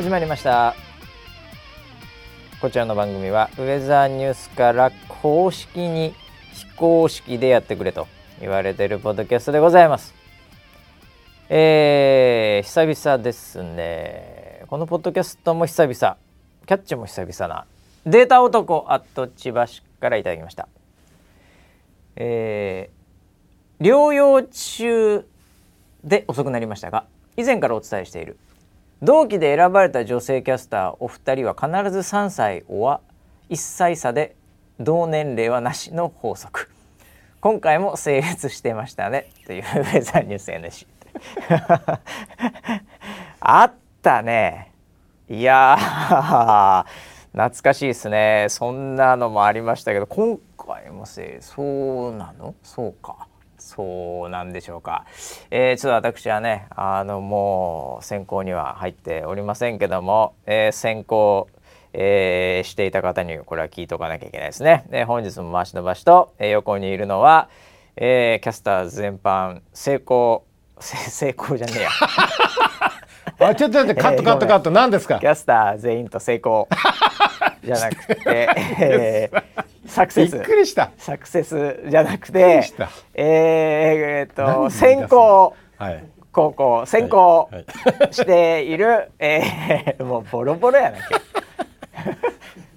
始まりました。こちらの番組はウェザーニュースから公式に非公式でやってくれと言われてるポッドキャストでございます。えー、久々ですね。このポッドキャストも久々キャッチも久々なデータ男アット千葉市からいただきました。えー、療養中で遅くなりましたが以前からお伝えしている同期で選ばれた女性キャスターお二人は必ず3歳おは1歳差で同年齢はなしの法則。今回も成立してましたね。というウェザーニュース NC あったね。いや懐かしいですね。そんなのもありましたけど今回もせそうなの？そうか。そうなんでしょうか、えー、ちょっと私はねあのもう選考には入っておりませんけども、えー、選考えー、していた方にこれは聞いとかなきゃいけないですね。で本日も回しの場所と、えー、横にいるのは、えー、キャスター全般成功 成功じゃねえや。あちょっと待って カットカットカット何ですか？キャスター全員と成功じゃなくて、えー、サクセス。びっくりした。サクセスじゃなくてえー、えー、っと先行、はい、高校先行している、はいはい、えー、もうボロボロやなきゃ。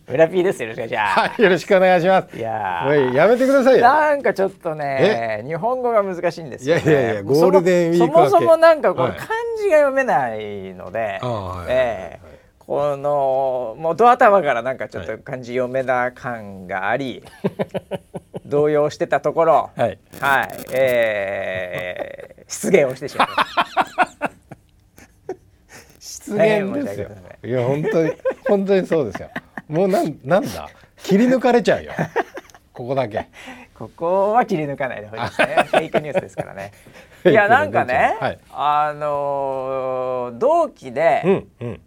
村 P ですよろしくお願いします。はい、よろしくお願いします。いややめてくださいよ。なんかちょっとね、日本語が難しいんですよ、ね、いやいやいや、ゴールデンウィークそもそもなんかこう、漢字が読めないので、はい、えーこのもうドア頭からなんかちょっと漢字読めな感があり、はい、動揺してたところ、はい、はい、えー、失言をしてしまいました。失言ですよ。いや本当に本当にそうですよ。もうなんなんだ？切り抜かれちゃうよ。ここだけ。ここは切り抜かないでほしいですね。フェイクニュースですからね。いやなんかね、はい、あのー、同期で。うんうん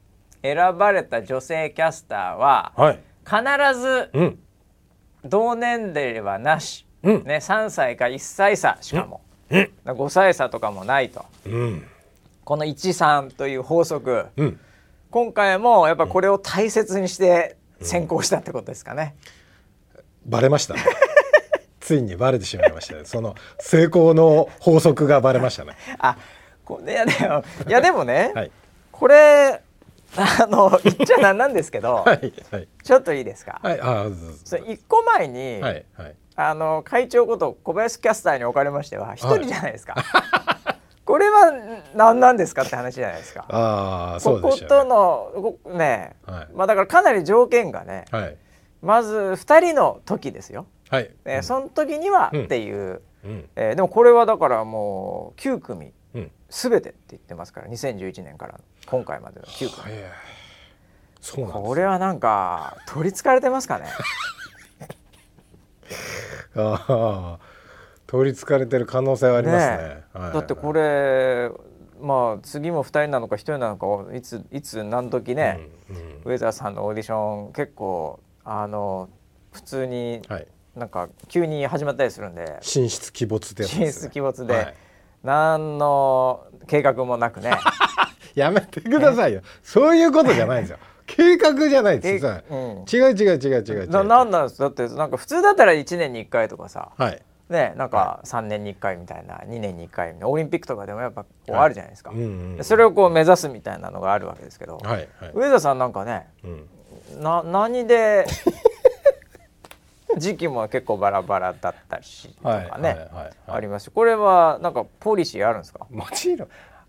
選ばれた女性キャスターは、はい、必ず、うん、同年齢はなし、うん、ね、3歳か1歳差しかも、うん、5歳差とかもないと、うん、この13という法則、うん、今回もやっぱこれを大切にして先行したってことですかね。バレましたね。ついにバレてしまいましたね。その成功の法則がバレましたね。あこれいやでもいやでもね、はい、これあの言っちゃなんなんですけど、はいはい、ちょっといいですか？はい、あそ一個前に、はいはい、あの会長こと小林キャスターにおかれましては一人じゃないですか。はい、これは何なんですかって話じゃないですか。ああ、そうですね。こことのね、はい、まあだからかなり条件がね、はい、まず二人の時ですよ。はい。えー、その時にはっていう、うん、えー、でもこれはだからもう9組すべ、てって言ってますから2011年から今回までの9組そうこれはなんか取りつかれてますかね？ああ取りつかれてる可能性はありますね、ねはい、だってこれまあ次も2人なのか1人なのかいついつ何時ね、うんうん、ウェザーさんのオーディション結構あの普通に、はい、なんか急に始まったりするんで。進出鬼没で、ね、進出鬼没で、はい、何の計画もなくねやめてくださいよ。そういうことじゃないですよ。計画じゃないです、う。ん、違う違う違う違う。ななんなんですだってなんか普通だったら1年に1回とかさ、はい、ねなんか3年に1回みたいな2年に1回オリンピックとかでもやっぱこうあるじゃないですか、はいうんうん、それをこう目指すみたいなのがあるわけですけど、はいはい、上田さんなんかね、うん、な何で時期も結構バラバラだったしとかね、あります。これはなんかポリシーあるんですか？もちろん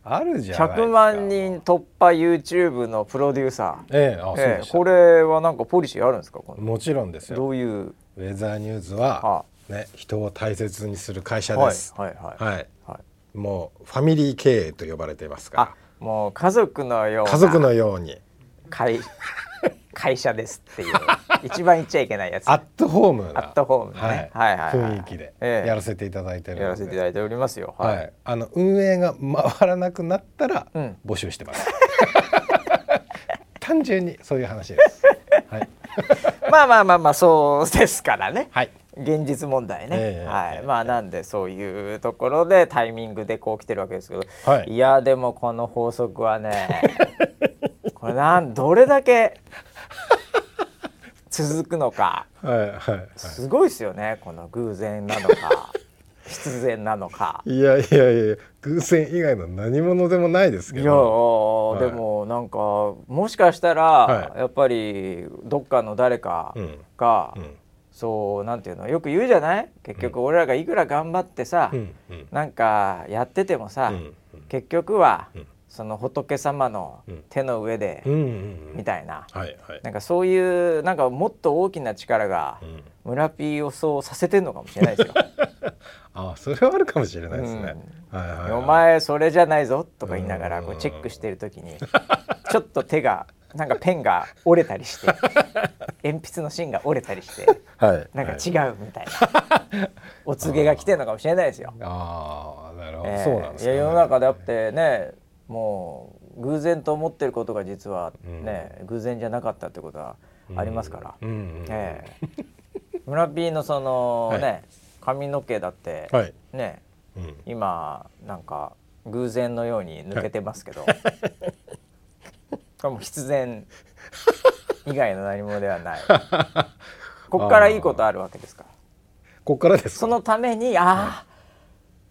あるじゃない100万人突破 YouTube のプロデューサー、ええあええ、これはなんかポリシーあるんですか？もちろんですよ。どういう？ウェザーニューズは、ね、人を大切にする会社です、はいはいはい、はい、もうファミリー経営と呼ばれていますから。もう家族のよう家族のように。会会社ですっていう。一番言っちゃいけないやつ。アットホームアットホームね、はい、はいはい雰囲気でやらせていただいてるやらせていただいておりますよ。はい、あの運営が回らなくなったら募集してます、単純にそういう話です、はい、まあまあまあまあそうですからね。はい。現実問題ね、えー、はい、えー、まあなんでそういうところでタイミングでこう来てるわけですけど、はい、いやでもこの法則はねこなんどれだけ 続くのか、はいはい。はい、すごいですよねこの偶然なのか。必然なのか。いやいやいや偶然以外の何者でもないですけど。いや、はい、でもなんかもしかしたら、はい、やっぱりどっかの誰かが、うん。うん、そうなんていうのよく言うじゃない？結局俺らがいくら頑張ってさ、うんうん、なんかやっててもさ、うんうん、結局は、うんその仏様の手の上で、みたいな、なんかそういうなんかもっと大きな力が村ピーをそうさせてんのかもしれないですよ。あそれはあるかもしれないですね。お前それじゃないぞとか言いながらこうチェックしてる時にちょっと手がなんかペンが折れたりして 鉛筆の芯が折れたりして、はい、なんか違うみたいな、お告げが来てるのかもしれないですよ。ああなるほど、えー、そうなんですね。世の中であってねもう偶然と思ってることが実はね、うん、偶然じゃなかったってことはありますから、うんうん、えー、村 P のその、はい、ね髪の毛だって、はい、ね、うん、今なんか偶然のように抜けてますけど、はい、これも必然以外の何もではない。ここからいいことあるわけですから。ここからですそのためにああ、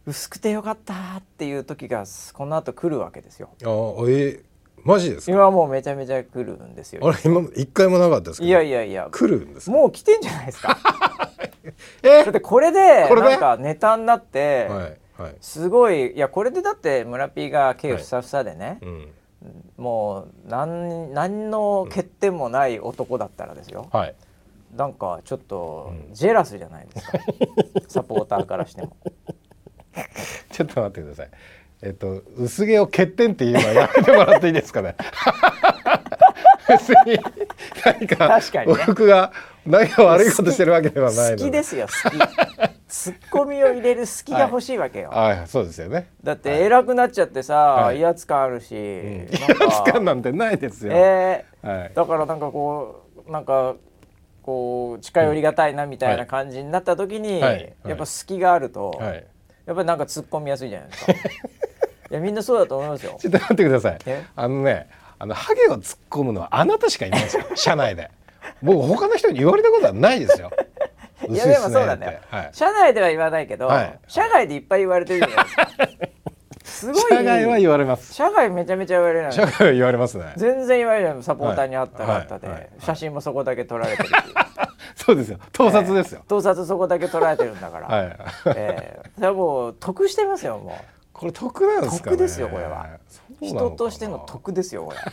薄くてよかったっていう時がこの後来るわけですよ。あえー、マジですか？今もうめちゃめちゃ来るんですよ。あれ今一回もなかったですいやいやいや。来るんですもう来てんじゃないですか。え？だってこれでなんかネタになって、はいはい、すごいいやこれでだって村 P が毛ふさふさでね、はいうん、もう何何の欠点もない男だったらですよ。はい。なんかちょっとジェラスじゃないですか、うん、サポーターからしても。ちょっと待ってください。えっと薄毛を欠点っていうのはやめてもらっていいですかね。別に何か確かに、ね、僕が何か悪いことしてるわけではない好きですよ好き。ツッコミを入れる好きが欲しいわけよ。はい、そうですよね。だって偉くなっちゃってさ、はい、威圧感あるし、うん、威圧感なんてないですよ。えー、はい、だからなんかこうなんかこう近寄りがたいなみたいな感じになった時に、はい、やっぱ隙があると。はいやっぱりなんか突っ込みやすいじゃないですか。いやみんなそうだと思いますよ。ちょっと待ってください。あのねあのハゲを突っ込むのはあなたしかいないんですよ。社内で。僕他の人に言われたことはないですよ。いやでもそうなんだよ、はい、社内では言わないけど、はい、社外でいっぱい言われてるじゃないですか。すごい社外は言われます。社外めちゃめちゃ言われる社外は言われますね。全然言われるサポーターに会った方で、はい、写真もそこだけ撮られてる そうですよ。盗撮ですよ、えー、盗撮そこだけ捉えてるんだから、はい、えー、それはもう得してますよもう。これ得なんですか、ね、得ですよこれは。人としての得ですよこれ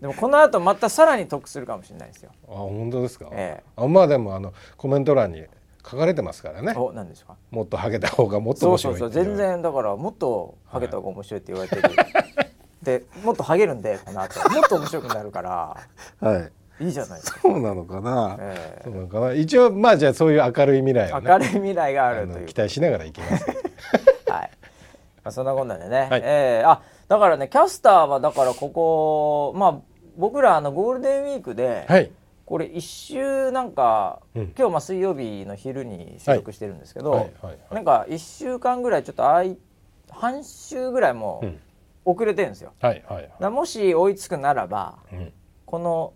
でもこの後またさらに得するかもしれないですよ。あ本当ですか、えー、あまあでもあのコメント欄に書かれてますからね。お、なんですか？もっとハゲた方がもっと面白いそうそう全然だからもっとハゲた方が面白いって言われてる。はい、でもっとハゲるんでこの後。もっと面白くなるから。はい。いいじゃない。そうなのかな。えー、そうなのかな。一応まあじゃあそういう明るい未来を、ね、明るい未来があるという期待しながらいきます。はい。まあそんなこんなでね。はい、えー、あだからねキャスターはだからここまあ僕らあのゴールデンウィークで、はい、これ一週なんか、うん、今日まあ水曜日の昼に収録してるんですけど、はいはいはいはい、なんか一週間ぐらいちょっとあい半週ぐらいも遅れてるんですよ。はいはいはい、もし追いつくならば、うん、この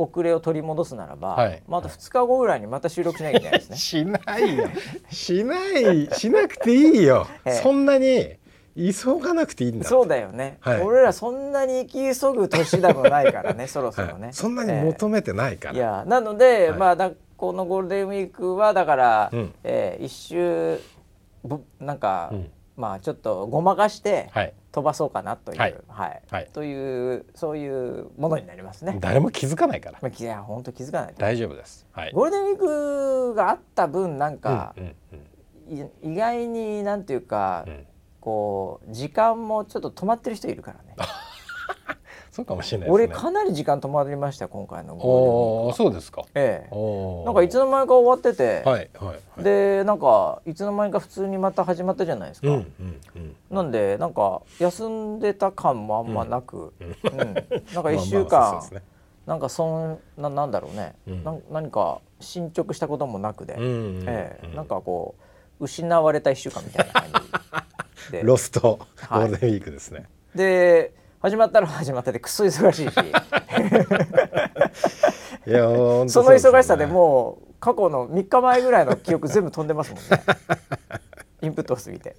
遅れを取り戻すならば、はい、また2日後ぐらいにまた収録しなきゃいけないですね。しないよ。しない。しなくていいよ。ええ、そんなに急がなくていいんだそうだよね、はい、俺らそんなに行き急ぐ年でもないからね そろそろね、はい、そんなに求めてないから、えー、いやなので、はい、まあだこのゴールデンウィークはだから、うん、えー、一周なんか、うん、まあちょっとごまかして、はい飛ばそうかなという、はい、はい、というそういうものになりますね。誰も気づかないから。まあ、いや本当気づかない。大丈夫です。はい。ゴールデンウィークがあった分なんか、うんうんうん、意外になんていうか、うん、こう時間もちょっと止まってる人いるからね。そうかもしれない、ね、俺かなり時間止まりました今回のゴーそうですか。ええ。なんかいつの間にか終わってて、はいはい。はい、でなんかいつの間にか普通にまた始まったじゃないですか。うんうんうん、なんでなんか休んでた感もあんまなく、うん、うん、なんか一週間、まあまあね、なんかそんななんだろうね、うん、な何か進捗したこともなくで、うんうん、ええ、なんかこう失われた一週間みたいな感じで。ロストゴールデンウィークですね。で始まったら 始まったでくそ忙しいし。いやその忙しさでもう過去の3日前ぐらいの記憶全部飛んでますもんね。インプットすぎて。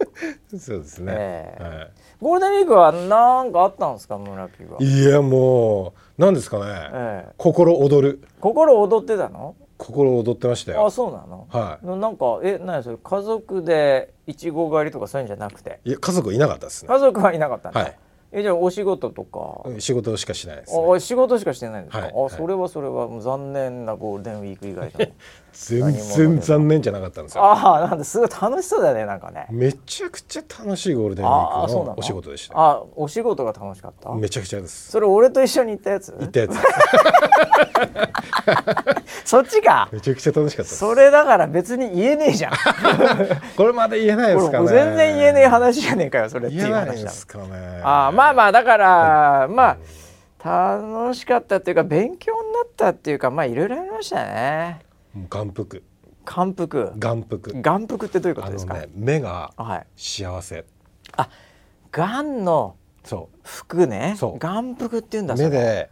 そうですね、えーはい、ゴールデンウィークは何かあったんですか村木は？いやもう何ですかね、えー、心躍る。心躍ってたの？心躍ってましたよ。あそうなの？はい。なんかえ何それ家族でいちご狩りとかそういうんじゃなくて？いや家族いなかったですね。家族はいなかったんはいえじゃあお仕事とか？仕事しかしないです、ね、あ仕事しかしてないんですか、はい、あそれはそれは残念なゴールデンウィーク以外の 全然残念じゃなかったんですよ。ああなんです。ごい楽しそうだよねなんかね。めちゃくちゃ楽しいゴールデンウィークのお仕事でした。あお仕事が楽しかった？めちゃくちゃです。それ俺と一緒に行ったやつ？行ったやつ。そっちか。めちゃくちゃ楽しかったそれだから別に言えねえじゃん。これまで言えないですかね。全然言えねえ話じゃねえかよそれっていう話ですかね。あまあまあだから、まあ楽しかったっていうか勉強になったっていうかまあいろいろありましたね眼福眼福眼福眼福ってどういうことですか、ね、目が幸せ、はい、あ眼の服ね。眼福っていうんだ目で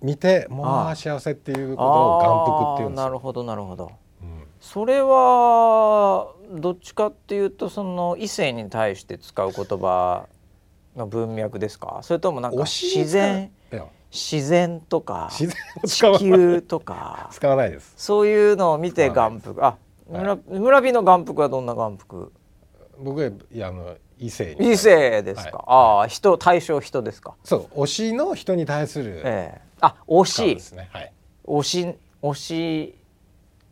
見てもう幸せっていうことを眼福っていうんですなるほどなるほど、うん、それはどっちかっていうとその異性に対して使う言葉の文脈ですか？それともなんか自然？自然とか地球とか。使わないです。そういうのを見て眼福。あ村,、村人の眼福はどんな眼福？僕はいやあの異性異性ですか、はい、ああ人対象人ですか。そう推しの人に対する、ええ、あ推し。ですね、はい、推し推し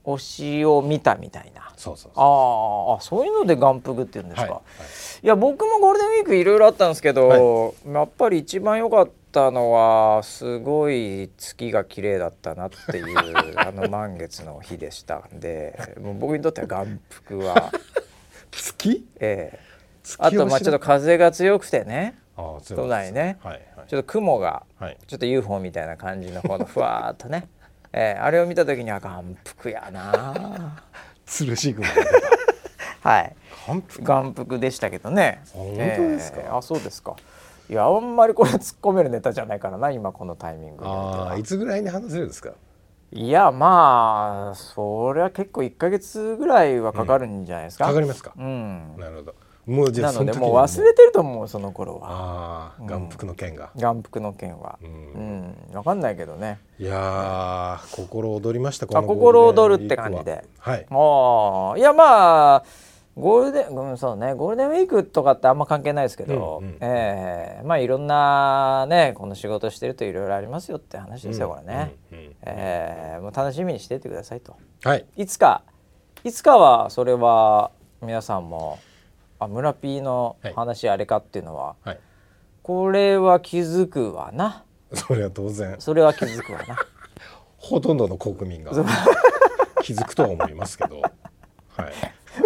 推しを見たみたいな。そうそうああそういうので眼福って言うんですか、はい、い。や僕もゴールデンウィークいろいろあったんですけど、はい、やっぱり一番良かったのはすごい月が綺麗だったなっていうあの満月の日でしたんで もう僕にとっては眼福は。月？ええ。あとまあちょっと風が強くてね都内ね、はいはい、ちょっと雲が、ちょっと UFO みたいな感じのこのふわっとね、えー、あれを見た時には眼福やな 吊るし雲。はい。眼福。でしたけどね。本当ですか、えー、あそうですかいやあんまりこれ突っ込めるネタじゃないからな今このタイミングあいつぐらいに話せるんですか？いやまあそれは結構1か月ぐらいはかかるんじゃないですか、うん、かかりますか、うん、なるほど。もうじゃなのでも。う忘れてると思うその頃は。ああ、眼福の件が。眼福の件は。うん、分かんないけどね。いや心躍りましたあ心躍るって感じで。は。い。ああいやまあゴールデン、うん、そうね。ゴールデンウィークとかってあんま関係ないですけど、うんうん、えー、まあいろんなねこの仕事してるといろいろありますよって話ですよ、これね、うんうん、えー、もう楽しみにしていてくださいと、はい、いつかいつかはそれは皆さんもあ村 P の話あれかっていうのは、はい、これは気づくわな。それは当然。それは気づくわな。ほとんどの国民が気づくとは思いますけど、はい、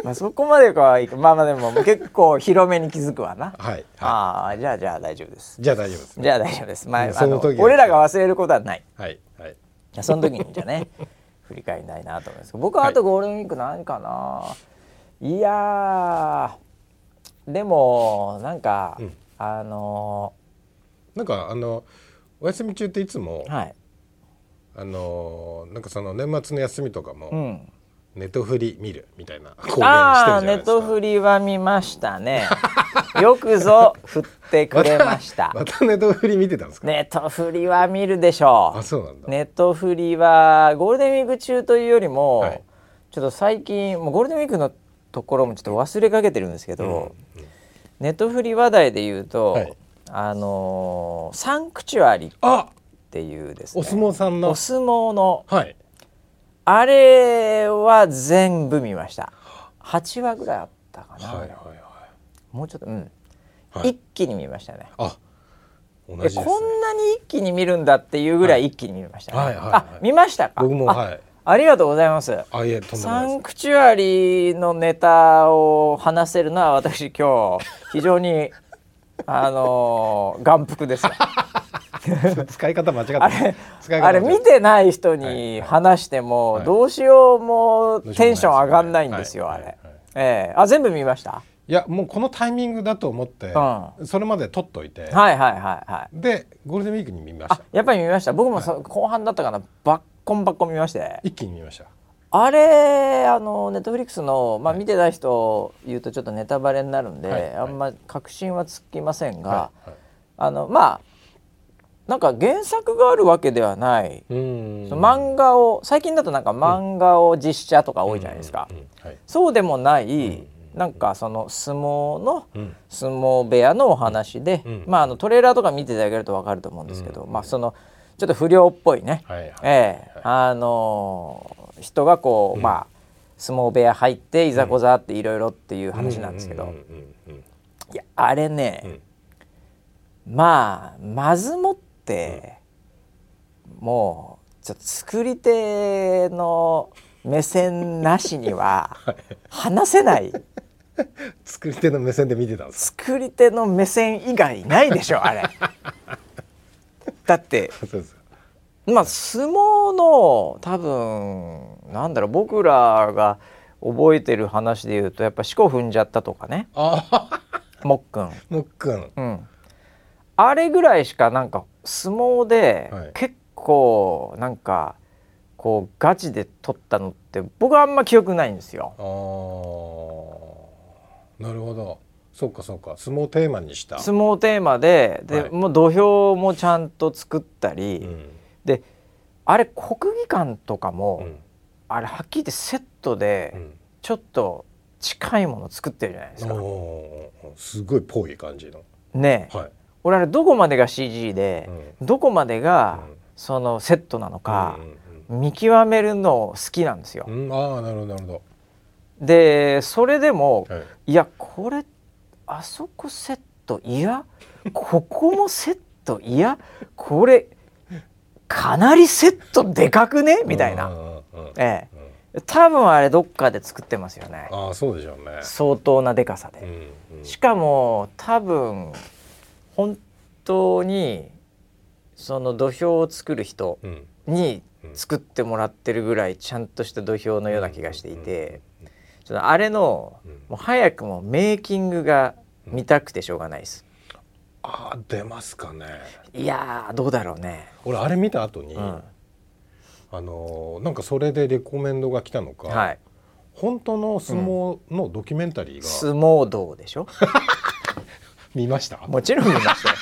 まあそこまでかはいまあまあでも結構広めに気づくわな。はい。はい、ああじゃあじゃあ大丈夫です。じゃあ大丈夫です、ね、じゃあ大丈夫です。まあその時俺らが忘れることはない。はいはい。じゃその時にじゃね 振り返りたいなと思います。僕はあとゴールデンウィーク何かな。はい、いやでもなんか、うん、あのなんかあのお休み中っていつも、はい、あのなんかその年末の休みとかも、うん、ネトフリ見るみたいなああネトフリは見ましたね。よくぞ振ってくれました。またネトフリ見てたんですか？ネトフリは見るでしょう。あそうなんだ。ネトフリはゴールデンウィーク中というよりも、はい、ちょっと最近もうゴールデンウィークのところもちょっと忘れかけてるんですけど、うんうん、ネットフリ話題で言うと、はい、あのー、サンクチュアリっていうですね。お相撲さんの。お相撲の、はい、あれは全部見ました。8話ぐらいあったかな、はいはいはい、もうちょっとうん、はい、一気に見ましたね。あ同じ、ね、こんなに一気に見るんだっていうぐらい一気に見ましたね、はいはいはい、あ見ましたか？僕もはい。ありがとうございます。あいえサンクチュアリのネタを話せるのは私今日非常にあのー、眼福です。使い方間違ってあれあれ見てない人に話しても、どうしようもテンション上がんないんですよ、あれ。ええ。ー、あ全部見ました？いやもうこのタイミングだと思って、うん、それまで取っといて。はいはいはいはい。でゴールデンウィークに見ました。やっぱり見ました。僕もそ、はい、後半だったかな。バッコンバッコン見まして。一気に見ましたあれあのネットフリックスの、まあ、見てない人言うとちょっとネタバレになるんで、はい、あんま確信はつきませんが、はい。はい、あのまあなんか原作があるわけではない。漫画を最近だとなんか漫画を実写とか多いじゃないですか、そうでもない、なんかその相撲の相撲部屋のお話で、まああのトレーラーとか見ていただけると分かると思うんですけど、まあそのちょっと不良っぽいね、ええ。あの人がこう、まあ相撲部屋入っていざこざっていろいろっていう話なんですけど、いやあれね、まあまずもって、もうちょっと作り手の目線なしには話せない。作り手の目線で見てたんです作り手の目線以外ないでしょあれ。だってまあ相撲の多分なんだろう僕らが覚えてる話で言うとやっぱ四股踏んじゃったとかね。もっくん。もっくん、うん、あれぐらいしかなんか相撲で結構なんかこうガチで取ったのって僕はあんま記憶ないんですよ。なるほど。そうかそうか。相撲テーマにした。相撲テーマでで、はい、もう土俵もちゃんと作ったり、うん、であれ国技館とかも、うん、あれはっきり言ってセットでちょっと近いもの作ってるじゃないですか、すごいぽい感じの。ねはい、俺あれどこまでが CG で、うん、どこまでが、そのセットなのか、見極めるの好きなんですよ、ああなるほどなるほど。でそれでも、はい、いやこれあそこセットいやここもセットいやこれかなりセットでかくね？みたいな、ええ、多分あれどっかで作ってますよね。あそうでしょうね。相当なでかさで、うんうん、しかも多分本当にその土俵を作る人に作ってもらってるぐらいちゃんとした土俵のような気がしていて。あれの、もう早くもメイキングが見たくてしょうがないです。あ出ますかね。いやどうだろうね。俺あれ見た後に、うん、あのなんかそれでレコメンドが来たのか、はい、本当の相撲のドキュメンタリーが、うん、相撲道でしょ？見ました？もちろん見ましたよ。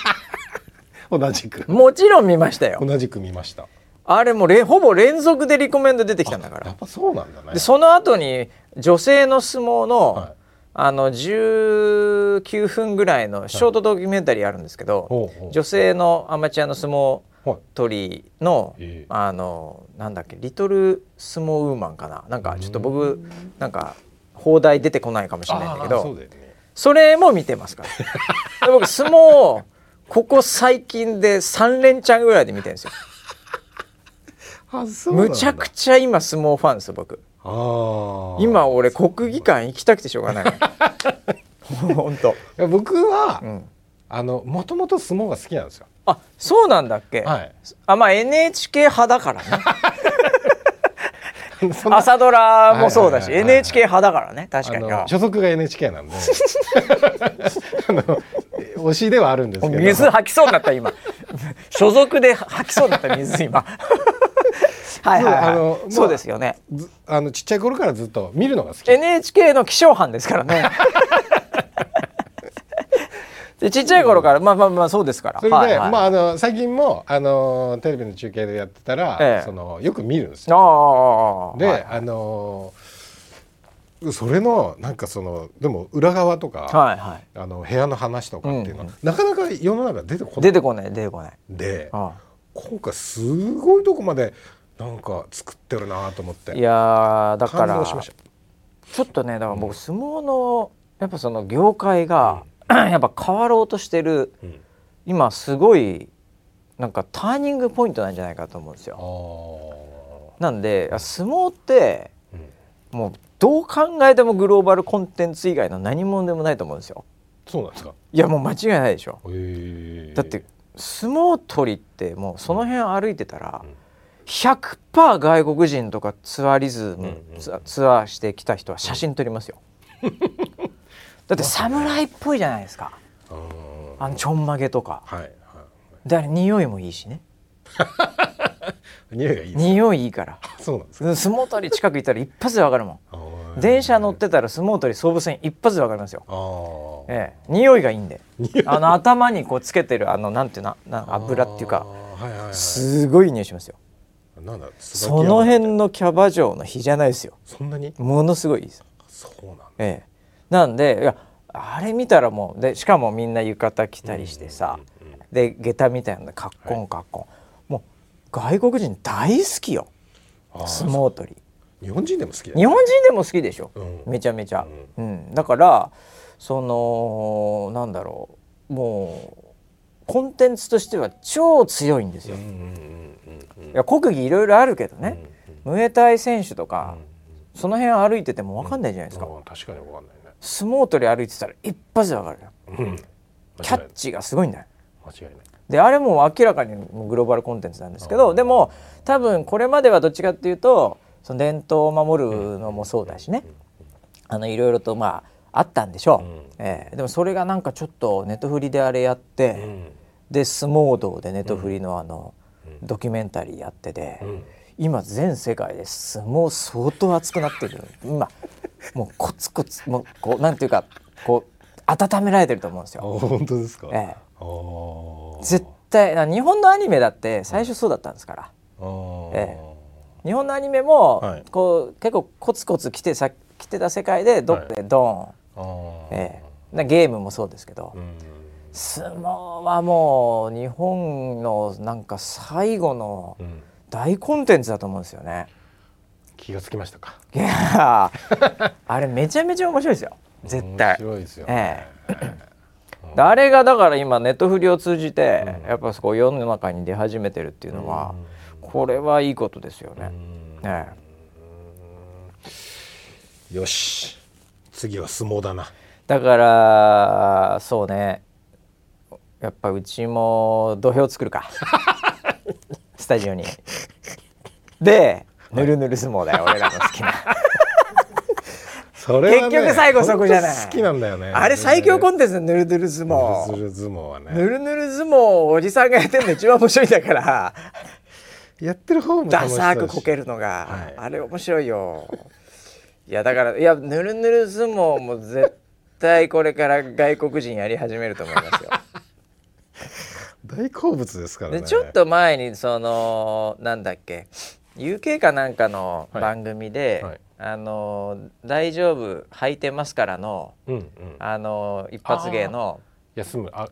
同じく。もちろん見ましたよ。同じく見ました。あれもれほぼ連続でリコメンド出てきたんだからやっぱそうなんだねでその後に女性の相撲の、はい、あの19分ぐらいのショートドキュメンタリーあるんですけど、はい、女性のアマチュアの相撲取りの、はい、あのなんだっけリトル相撲ウーマンかな。なんかちょっと僕なんか放題出てこないかもしれないんだけどそ,、れも見てますから。僕相撲ここ最近で3連チャンぐらいで見てるんですよ。むちゃくちゃ今相撲ファンです僕今俺国技館行きたくてしょうがない。本当。僕は、うん、あのもともと相撲が好きなんですよ。あそうなんだっけ、はい、あまあ NHK 派だからね。朝ドラもそうだし、NHK 派だからね。確かに。所属が NHK なんで。あの推しではあるんですけど。水吐きそうになった今。所属で吐きそうになった水今はいはい、はい、あのそうですよね。あのちっちゃい頃からずっと見るのが好き。NHK の気象班ですからね。でちっちゃい頃から、まあまあまあそうですから。それで、はいはい、まああの最近もあのテレビの中継でやってたら、ええ、そのよく見るんですよ。で、はい、あのそれのなんかそのでも裏側とか、はいはい、あの部屋の話とかっていうのは、うんうん、なかなか世の中出てこない。出てこない出てこない。で、ああ。今回すごいとこまでなんか作ってるなと思って。いやだからちょっとねだから僕相撲のやっぱその業界が、うん、やっぱ変わろうとしてる、うん、今すごいなんかターニングポイントなんじゃないかと思うんですよ。なんで相撲って、うん、もうどう考えてもグローバルコンテンツ以外の何者でもないと思うんですよ。そうなんですか。いやもう間違いないでしょ。だって相撲取りってもうその辺歩いてたら、うん100%外国人とかツアーリズム、うんうん、ツアーしてきた人は写真撮りますよ。だって侍っぽいじゃないですか。あのちょんまげとか、はいはい、であれ匂いもいいしね。匂いがいい匂いいいから。そうなんです相撲取り近く行ったら一発でわかるもん。電車乗ってたら相撲取り総武線一発でわかりますよ。ええ。匂いがいいんで。あの頭にこうつけてるあのなんていうなな油っていうか、はいはいはい、すごい匂いしますよなんだその辺のキャバ嬢の日じゃないですよ。そんなに？ものすごいです。そうなんええ。なんでいやあれ見たらもうでしかもみんな浴衣着たりしてさ、うんうんうん、で下駄みたいなのカッコンカッコン、はい、もう外国人大好きよ。相撲取り。日本人でも好き日本人でも好きでしょ、うん、めちゃめちゃ、うん、うん、だからそのなんだろう。もうコンテンツとしては超強いんですよ、いや国技いろいろあるけどね、ムエタイ選手とか、その辺歩いてても分かんないじゃないですか、確かに分かんないね。相撲取り歩いてたら一発で分かるよ、キャッチがすごいんだよ。間違いない。であれも明らかにグローバルコンテンツなんですけどでも多分これまではどっちかっていうとその伝統を守るのもそうだしね、あのいろいろとまああったんでしょう、うん、えー、でもそれがなんかちょっとネットフリであれやって、うん、で相撲道でネットフリのあの、うん、ドキュメンタリーやってて、今全世界で相撲相当熱くなってる今もうコツコツもうこうなんていうかこう温められてると思うんですよ。本当ですか、ええ、絶対日本のアニメだって最初そうだったんですから。ええ。日本のアニメも、はい、こう結構コツコツ来てさ来てた世界でどっかでドーン、はい、ええ、ゲームもそうですけど、相撲はもう日本のなんか最後の大コンテンツだと思うんですよね。気がつきましたか。いや あれめちゃめちゃ面白いですよ。絶対。面白いですよ、ね、ええ。あれがだから今ネットフリを通じて、やっぱそこ世の中に出始めてるっていうのは、これはいいことですよね。ねよし次は相撲だな。だからそうねやっぱうちも土俵作るか。スタジオに。でぬるぬる相撲だよ俺らの好きな。それ、ね、結局最後そこじゃない。好きなんだよね。あれ最強コンテンツぬるぬる相撲。ぬるぬる相撲はね。ぬるぬる相撲おじさんがやってるの一番面白いんだから。やってる方もダサくこけるのが、はい、あれ面白いよ。いやだからいやぬるぬる相撲も絶対これから外国人やり始めると思いますよ大好物ですからね。ちょっと前にそのなんだっけ UK かなんかの番組で、はい。はい、あの大丈夫履いてますからの、うんうん、あの一発芸の休むあ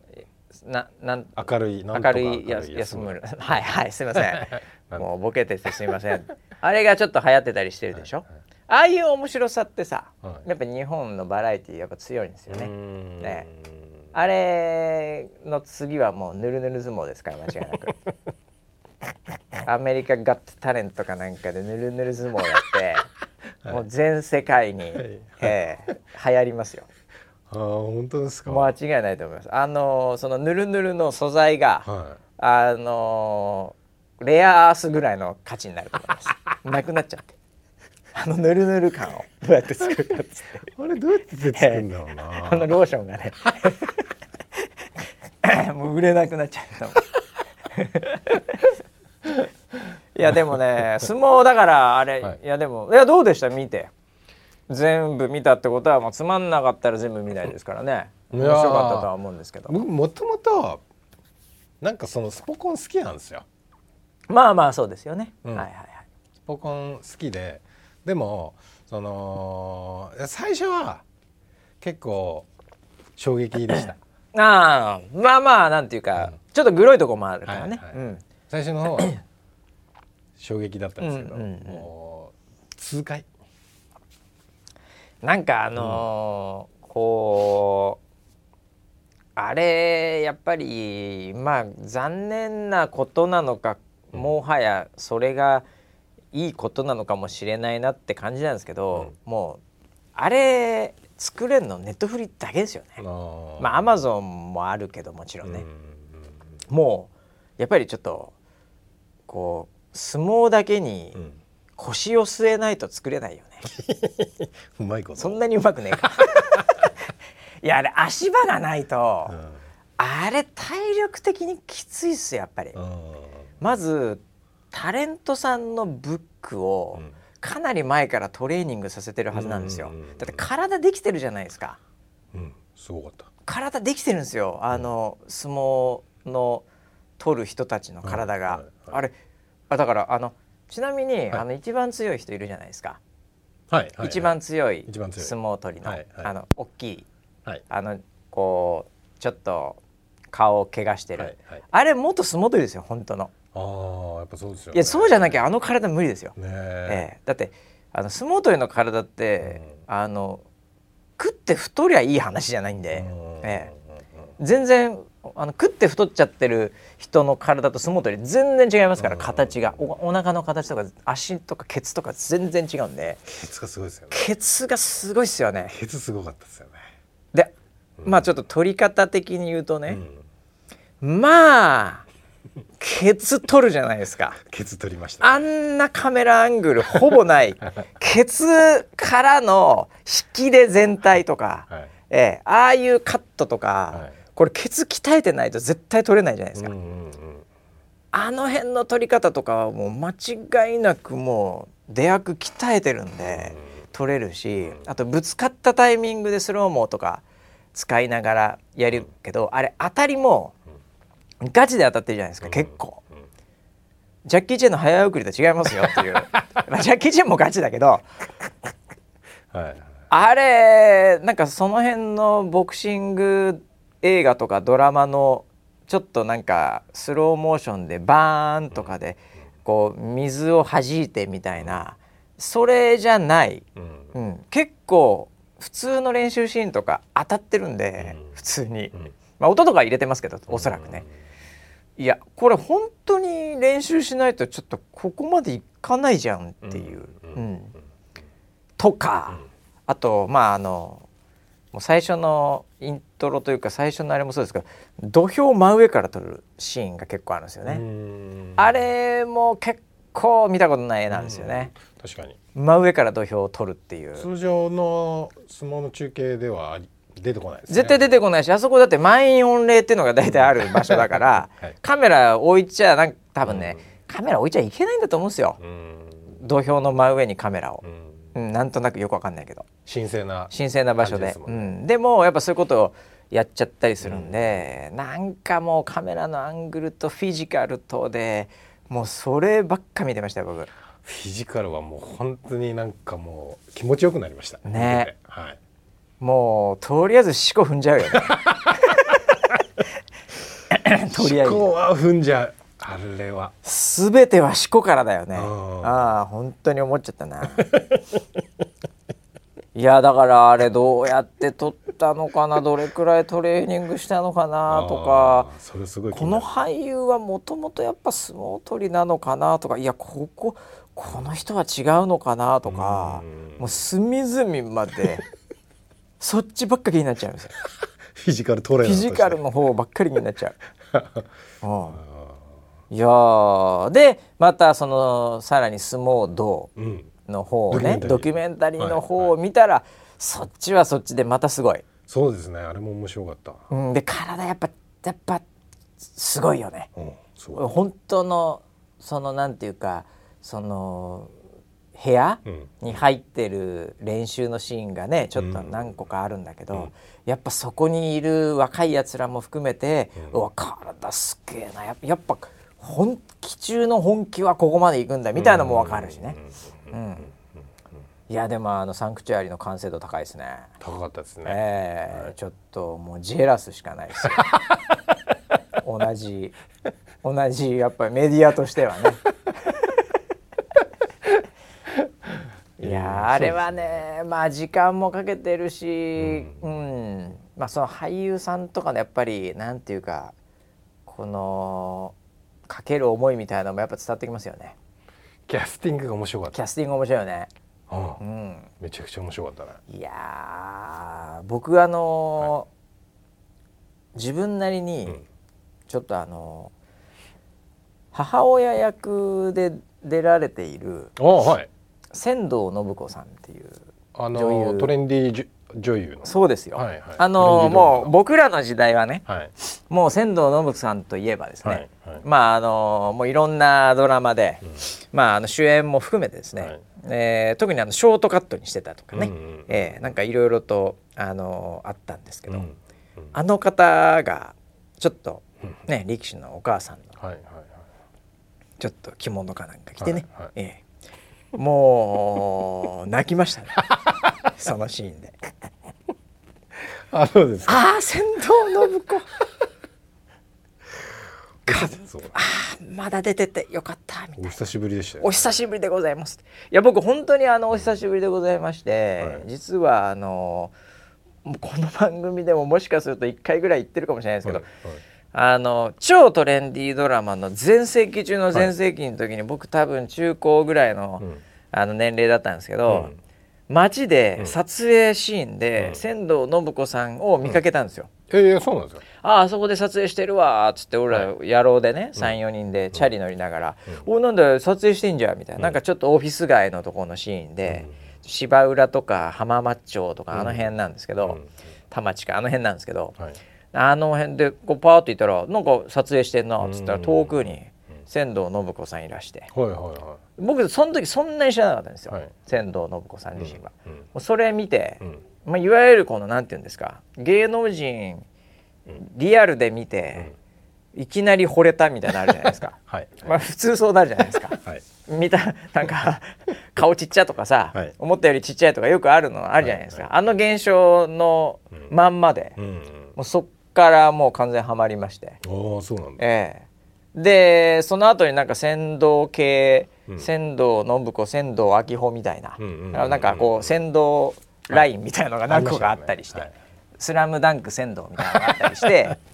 ななん明るい明るいや休むはいはいすみません。もうボケててすみません。あれがちょっと流行ってたりしてるでしょ、はいはい、ああいう面白さってさ、はい、やっぱ日本のバラエティーやっぱ強いんですよね。ねあれの次はもうぬるぬる相撲ですから間違いなく アメリカガットタレントかなんかでぬるぬる相撲やって、はい、もう全世界に、はい、えー、流行りますよ。あ本当ですか間違いないと思います。あのそのぬるぬるの素材が、はい、あのレアアースぐらいの価値になると思います。なくなっちゃって。あのぬるぬる感をどうやって作るかっつって。あれどうやって作るんだろうな。あのローションがね。もう売れなくなっちゃういやでもね相撲だからあれ、はい、いやでもいやどうでした？見て。全部見たってことはもうつまんなかったら全部見ないですからね。面白かったとは思うんですけど。僕もともとなんかそのスポコン好きなんですよ。まあまあそうですよね、うん、はいはいはい。スポコン好きででもその最初は結構衝撃でした。ああまあまあなんていうか、うん、ちょっとグロいとこもあるからね、はいはいうん、最初の方は 衝撃だったんですけど、うんうんうん、もう痛快。なんかあのーうん、こうあれやっぱりまあ残念なことなのかもはやそれが、いいことなのかもしれないなって感じなんですけど、うん、もうあれ作れるのネットフリだけですよね。まあアマゾンもあるけどもちろんね、うん、もうやっぱりちょっとこう相撲だけに腰を据えないと作れないよね。うまいことそんなにうまくねえか。いやあれ足場がないと、うん、あれ体力的にきついっすやっぱり。まずタレントさんのブックをかなり前からトレーニングさせてるはずなんですよ。だって体できてるじゃないですか。うん、すごかった。体できてるんですよ。あの、相撲の取る人たちの体が、あれあだからあのちなみに、はい、あの一番強い人いるじゃないですか。はい、一番強い。相撲取りの、はいはい、あの大きい、はい、あのこうちょっと顔を怪我してる、はいはい、あれ元相撲取りですよ本当の。ああやっぱそうですよ、ね、いやそうじゃなきゃあの体無理ですよ。ねえ。え、だってあの相撲取りの体って、うん、あの食って太りゃいい話じゃないんで、ええ、全然あの食って太っちゃってる人の体と相撲取り全然違いますから形が。おお腹の形とか足とかケツとか全然違うんで。ケツがすごいですよね。ケツがすごいですよね。ケツすごかったですよね。で、うん、まあちょっと取り方的に言うとね、うん、まあケツ取るじゃないですか。ケツ取りました、ね、あんなカメラアングルほぼない。ケツからの引きで全体とか、はい、ええ、ああいうカットとか、はい。これケツ鍛えてないと絶対取れないじゃないですか、うんうんうん、あの辺の取り方とかはもう間違いなくもう出役鍛えてるんで取れるしあとぶつかったタイミングでスローモーとか使いながらやるけどあれ当たりもガチで当たってるじゃないですか結構。ジャッキー・チェンの早送りと違いますよっていう。まあジャッキー・チェンもガチだけど、はい、あれなんかその辺のボクシング映画とかドラマのちょっとなんかスローモーションでバーンとかでこう水を弾いてみたいなそれじゃない、うん、結構普通の練習シーンとか当たってるんで普通に、まあ、音とか入れてますけどおそらくね。いやこれ本当に練習しないとちょっとここまでいかないじゃんっていう。うん、とかあとまああのもう最初のイントロというか最初のあれもそうですけど土俵真上から撮るシーンが結構あるんですよね。あれも結構見たことない絵なんですよね。確かに。真上から土俵を撮るっていう。通常の相撲の中継では出てこないね、絶対出てこないしあそこだって満員御礼っていうのが大体ある場所だから、はい、カメラ置いちゃなん多分ねカメラ置いちゃいけないんだと思うんですよ。土俵の真上にカメラを。うん、なんとなくよくわかんないけど。神聖な神聖な場所で、ね、うん、でもやっぱそういうことをやっちゃったりするんで、うん、なんかもうカメラのアングルとフィジカルとでもうそればっか見てましたよ僕。フィジカルはもう本当になんかもう気持ちよくなりました。ね。はいもうとりあえず四股踏んじゃうよね。とりあえずは踏んじゃう。あれは。全ては四股からだよね。ああ本当に思っちゃったな。いやだからあれどうやって撮ったのかなどれくらいトレーニングしたのかなとか。この俳優はもともとやっぱ相撲取りなのかなとか。いやこここの人は違うのかなとか。もう隅々までそっちばっかりになっちゃうんですよ。フィジカルトレーナーフィジカルの方ばっかりになっちゃう。うんいやでまたそのさらに相撲道の方をね、うん、ドキュメンタリーの方を見たら、はい。はい、そっちはそっちでまたすごい。そうですね。あれも面白かった、うん、で体やっぱやっぱすごいよね、うん、本当のそのなんていうかその部屋に入ってる練習のシーンがねちょっと何個かあるんだけど、うん、やっぱそこにいる若いやつらも含めて、うん、うわ体すげえな。やっぱ本気中の本気はここまで行くんだみたいなのも分かるしね。うん。いやでもあのサンクチュアリの完成度高いですね。高かったですね。ええーはい、ちょっともうジェラスしかないですよ。同じ同じやっぱりメディアとしてはね。いやあれはねまあ時間もかけてるし、うん、うん、まあその俳優さんとかのやっぱりなんていうかこのかける思いみたいなのもやっぱ伝わってきますよね。キャスティングが面白かった。キャスティング面白いよね。うん、うん、めちゃくちゃ面白かったね。いや僕あのはい、自分なりにちょっとあの母親役で出られている、はい、仙道信子さんっていうあのトレンディー女優の。そうですよ、はいはい、あのもう僕らの時代はね、はい、もう仙道信さんといえばですね、はいはい、まああのもういろんなドラマで、うん、まああの主演も含めてですね、はい、えー、特にあのショートカットにしてたとかね、うんうん、えー、なんかいろいろとあのあったんですけど、うんうん、あの方がちょっとね、力士のお母さんの、はいはいはい、ちょっと着物かなんか着てね、はいはい、えー、もう泣きましたね。そのシーンで。あそうですああ船頭信子。あまだ出ててよかったみたいな。お久しぶりでした、ね、お久しぶりでございます。いや僕本当にあのお久しぶりでございまして、はい、実はあのこの番組でももしかすると1回ぐらい言ってるかもしれないですけど、はいはい、あの超トレンディードラマの全盛期中の全盛期の時に、僕多分中高ぐらいの,、あの年齢だったんですけど、うん。街で撮影シーンで、仙道信子さんを見かけたんですよ。ええー、そうなんですか。ああそこで撮影してるわっつって俺ら野郎でね、三四人でチャリ乗りながら「おなんだ撮影してんじゃん」みたいな、なんかちょっとオフィス街のところのシーンで、芝浦とか浜松町とかあの辺なんですけど、田町かあの辺なんですけど、あの辺でこうパーッといたらなんか撮影してんなっつったら遠くに仙道信子さんいらして、はいはいはい、僕その時そんなに知らなかったんですよ、はい、仙道信子さん自身は。うん。うん、それ見て、うん、まあ、いわゆるこのなんて言うんですか芸能人リアルで見て、いきなり惚れたみたいなのあるじゃないですか、はい、まあ、普通そうなるじゃないですか、はい、見たなんか顔ちっちゃとかさ、はい、思ったよりちっちゃいとかよくあるのあるじゃないですか、はいはい、あの現象のまんまで、うん、もうそっからもう完全ハマりまして。ああそうなんだ、ええ。でその後になんか船頭系、うん、船頭信子船頭明穂みたいな、なんかこう船頭ラインみたいなのが何個かあったりして「ねはい、スラムダンク船頭」みたいなのがあったりして。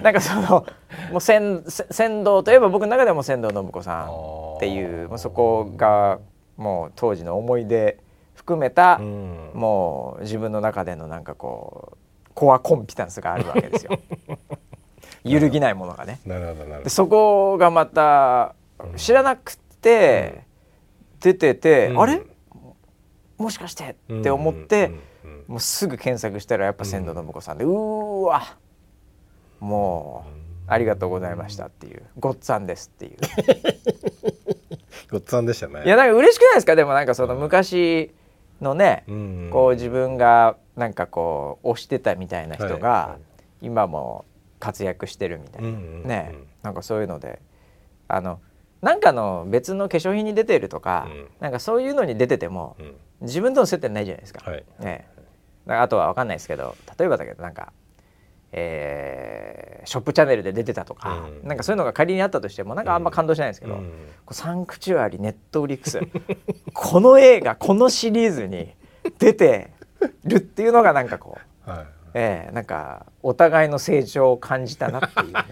なんかそのもう船船頭といえば僕の中でも船頭信子さんっていうもうそこがもう当時の思い出含めた、うん、もう自分の中でのなんかこうコアコンピタンスがあるわけですよ。揺るぎないものがね。なるほどなるほど。そこがまた知らなくて出てて、うん、あれ？もしかしてって思って、もうすぐ検索したらやっぱ千堂信子さんで、うーわもうありがとうございましたっていう。ごっつぁんですっていう。ごっつぁんでしたね。いやなんか嬉しくないですか？でもなんかその昔のね、こう自分がなんかこう推してたみたいな人が、今も活躍してるみたいな、ね。なんかそういうので。あのなんかの別の化粧品に出てるとか、うん、なんかそういうのに出てても、うん、自分との接点ないじゃないですか。はい、ね、あとは分かんないですけど例えばだけどなんか、えー、ショップチャンネルで出てたとか、うん、なんかそういうのが仮にあったとしてもなんかあんま感動しないんですけど、うん、サンクチュアリネットフリックスこの映画このシリーズに出てるっていうのがなんかこう。はい。ええー、なんかお互いの成長を感じたなっていうね。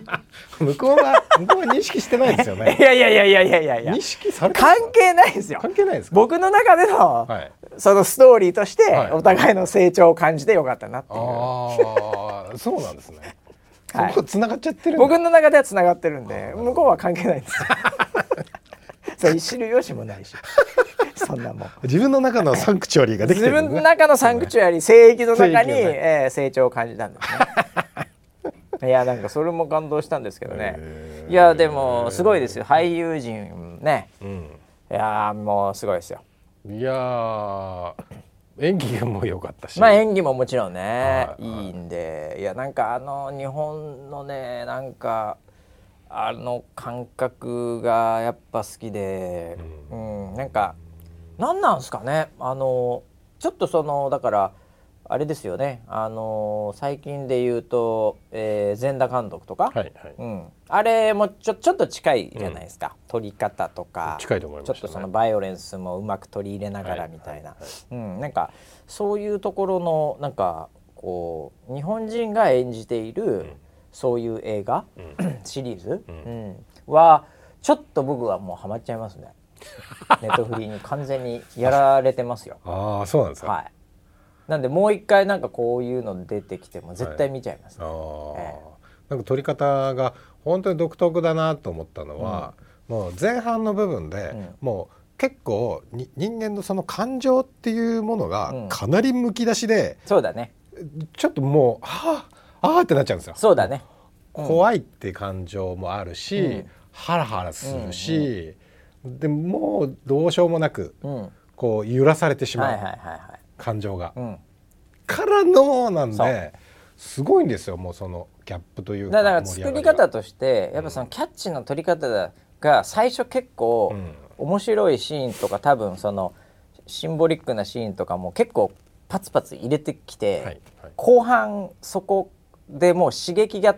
向こうは向こうは認識してないですよね。いやいやいやいやいやいや。いや認識され関係ないですよ。関係ないです僕の中での、はい、そのストーリーとしてお互いの成長を感じてよかったなっていう、はい、ああそうなんですね。はい、そこ繋がっちゃってる僕の中では繋がってるんで向こうは関係ないんですそう知る由もないしそんなもん。自分の中のサンクチュアリーができてる、ね、自分の中のサンクチュアリー聖域の中に、えー、成長を感じたんですね。いやなんかそれも感動したんですけどね。いやでもすごいですよ。俳優陣ね、うん、いやもうすごいですよ。いや演技も良かったし。まあ演技ももちろんね、い、いいんで。いやなんかあの日本のねなんかあの感覚がやっぱ好きで、うん、うん、なんか何なんですかね？あのちょっとそのだからあれですよね。あの最近で言うと、えー、全裸監督とか、はいはい、うん、あれもちょちょっと近いじゃないですか、うん、撮り方とか。近いと思います、ね、ちょっとそのバイオレンスもうまく取り入れながらみたいな、うん、なんかそういうところのなんかこう日本人が演じている、うん、そういう映画、うん、シリーズ、うん。はちょっと僕はもうハマっちゃいますね。ネットフリーに完全にやられてますよ。ああそうなんですか。はい。なんでもう一回なんかこういうの出てきても絶対見ちゃいます、ね、はい、あえ。ー、なんか撮り方が本当に独特だなと思ったのは、うん、もう前半の部分で、もう結構に人間のその感情っていうものがかなりむき出しで、そうだね。ちょっともうああああってなっちゃうんですよ。そうだね、怖いって感情もあるし、うん、ハラハラするし、うんうん、でもうどうしようもなく、うん、こう揺らされてしまう感情が。からのなんですごいんですよもうそのギャップというかだから作り方としてやっぱそのキャッチの取り方が最初結構面白いシーンとか多分そのシンボリックなシーンとかも結構パツパツ入れてきて、はいはい、後半そこでもう刺激が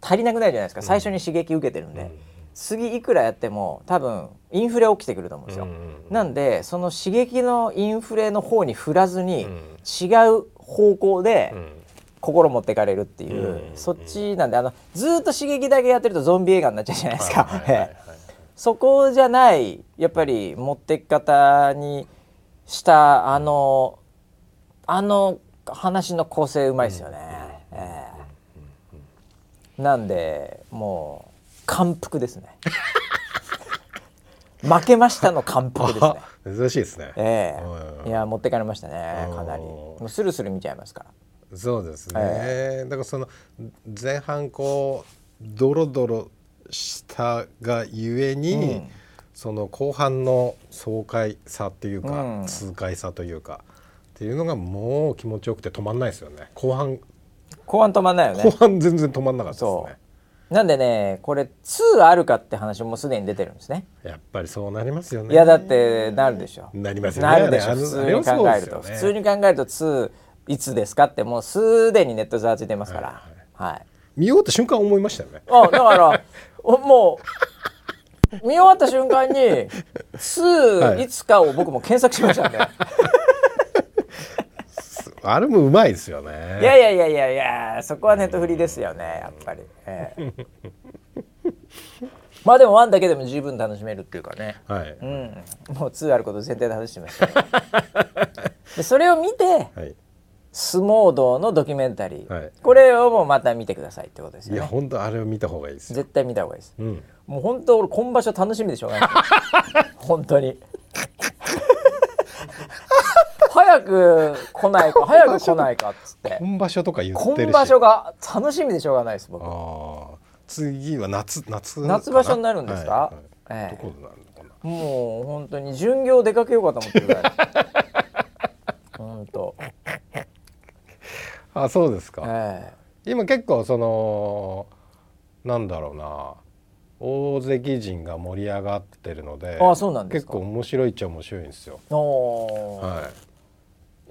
足りなくないじゃないですか。最初に刺激受けてるんで、うん、次いくらやっても多分インフレ起きてくると思うんですよ、うん、なんでその刺激のインフレの方に振らずに、違う方向で心持ってかれるっていう、そっちなんであのずっと刺激だけやってるとゾンビ映画になっちゃうじゃないですか。そこじゃないやっぱり持ってき方にしたあのあの話の構成うまいですよね。えー、なんでもう感服ですね。負けましたの感服ですね。珍しいですね。ええ。ー、いや持ってかれましたね。かなり。もうスルスル見ちゃいますから。そうですね、えー、だからその前半こうドロドロしたがゆえに、うん、その後半の爽快さっていうか、うん、痛快さというかっていうのがもう気持ちよくて止まんないですよね。後半。後半止まんないよね。後半全然止まんなかったですねなんでねこれ2あるかって話もすでに出てるんですね。やっぱりそうなりますよね。いやだってなるでしょ。なりますよね。なるでしょ。普通に考えると、ね、普通に考えると2いつですかってもうすでにネットざわついてますから、はい、はい、見終わった瞬間思いましたよね。あだからもう見終わった瞬間に「2いつか」を僕も検索しましたんで、あれもうまいですよね。いやいやいやいやいやそこはネットフリですよねやっぱり、えー、まあでも1だけでも十分楽しめるっていうかね、はい、うん、もう2あること前提で話してました、でそれを見て、はい。相撲道のドキュメンタリー、はい、これをもうまた見てくださいってことですよね。いや本当あれを見た方がいいです絶対見た方がいいです。うん、もう本当俺今場所楽しみでしょうがない。本当に。早く来ないか早く来ないかっつって。今場所とか言ってる今場所が楽しみでしょうがないです僕。次は夏夏夏場所になるんですか、はいはい、ええ、どこなるのかな？もう本当に巡業出かけようかと思ってるぐらい。本当。あそうですか、えー、今結構そのなんだろうな。大関陣が盛り上がってるのであそうなん結構面白いっちゃ面白いんですよ。はい、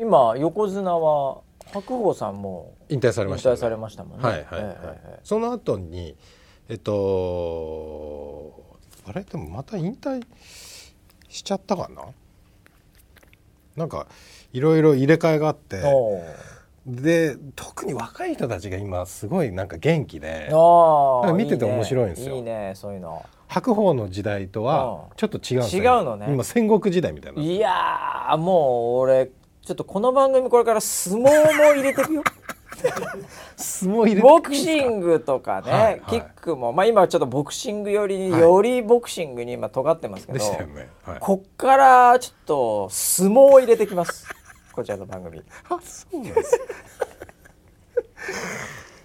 今横綱は白鵬さんも引退されました、ね、引退されましたもんね。はいはいはい、えー、その後にえっとあれ？でもまた引退しちゃったかな？なんかいろいろ入れ替えがあって。で特に若い人たちが今すごいなんか元気で。見てて面白いんですよ。いいねそういうの。白鵬の時代とはちょっと違う違うのね。今戦国時代みたいないやもう俺ちょっとこの番組これから相撲も入れてくよ。相撲入れボクシングとかね、はいはい、キックも、まあ、今ちょっとボクシングよりに、よりボクシングに今尖ってますけど、ね。はい、こっからちょっと相撲を入れてきます。こちらの番組。あそうなんです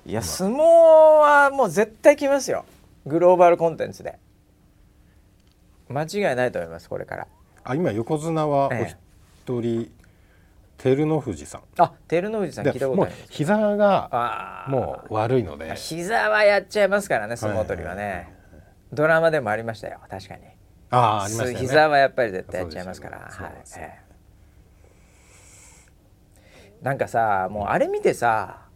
いや相撲はもう絶対来ますよ。グローバルコンテンツで。間違いないと思いますこれから。あ今横綱はお一人、ええ、照ノ富士さん。あ照ノ富士さん聞いたことあります。膝がもう悪いので。膝はやっちゃいますからね相撲取りはね、ドラマでもありましたよ確かに。あありましたね。膝はやっぱり絶対やっちゃいますから、ね、はい、ええ。なんかさもうあれ見てさ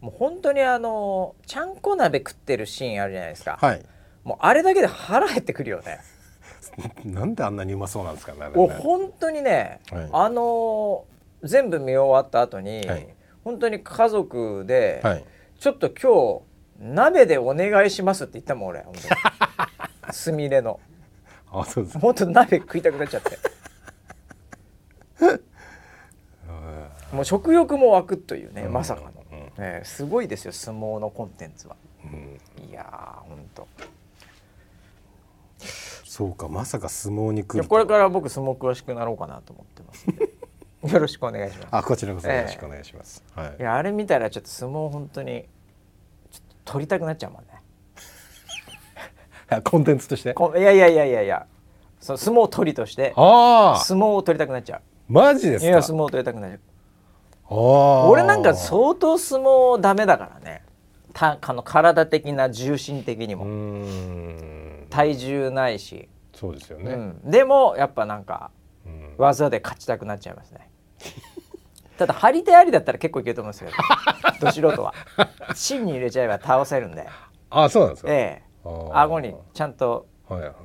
もう本当にあのちゃんこ鍋食ってるシーンあるじゃないですか、はい、もうあれだけで腹減ってくるよね。なんであんなにうまそうなんですかねね。本当にね、はい、あの全部見終わった後に、はい、本当に家族で、はい、ちょっと今日鍋でお願いしますって言ったもん俺。すみれの。あそうです本当鍋食いたくなっちゃって。もう食欲も湧くというね、まさかの、えー、すごいですよ相撲のコンテンツは、うん、いやーほんとそうかまさか相撲に来るこれから僕相撲詳しくなろうかなと思ってますよろしくお願いします。あこちらこそよろしくお願いします、えー、はい、いやあれ見たらちょっと相撲本当にちょっと取りたくなっちゃうもんね。コンテンツとして？いやいやいやいやいや。その相撲取りとして相撲を取りたくなっちゃう。マジですか？いや相撲を取りたくなっちゃう。俺なんか相当相撲ダメだからね。たあの体的な重心的にも。体重ないし。そうですよね、うん、でもやっぱなんか技で勝ちたくなっちゃいますねただ張り手ありだったら結構いけると思うんですけど ど素人は。芯に入れちゃえば倒せるんで。あそうなんですか？ええ。顎にちゃんと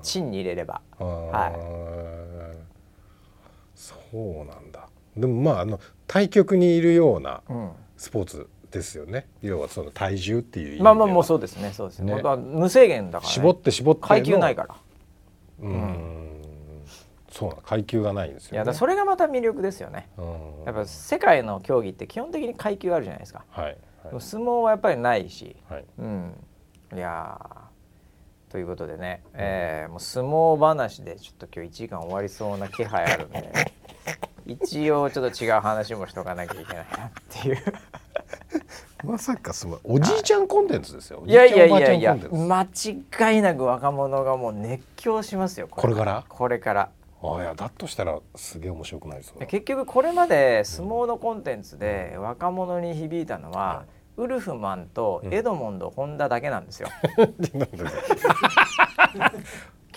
芯に入れれば。はい。そうなんだ。でもまああの対極にいるようなスポーツですよね、うん、要はその体重っていうまあまあもうそうですね。そうですね。無制限だから、ね、絞って絞って階級ないから。うん、そうな階級がないんですよ、ね、いやそれがまた魅力ですよね。やっぱ世界の競技って基本的に階級あるじゃないですか、はい。はい、相撲はやっぱりないし、はい、うん。いやということでね、えー、もう相撲話でちょっと今日1時間終わりそうな気配あるんで 一応ちょっと違う話もしとかなきゃいけないなっていう。まさかそのおじいちゃんコンテンツですよ。いやいやいやいや間違いなく若者がもう熱狂しますよこれから？これからあいやだとしたらすげえ面白くないです結局これまで相撲のコンテンツで若者に響いたのは、うん、ウルフマンとエドモンド・ホンダだけなんですよ。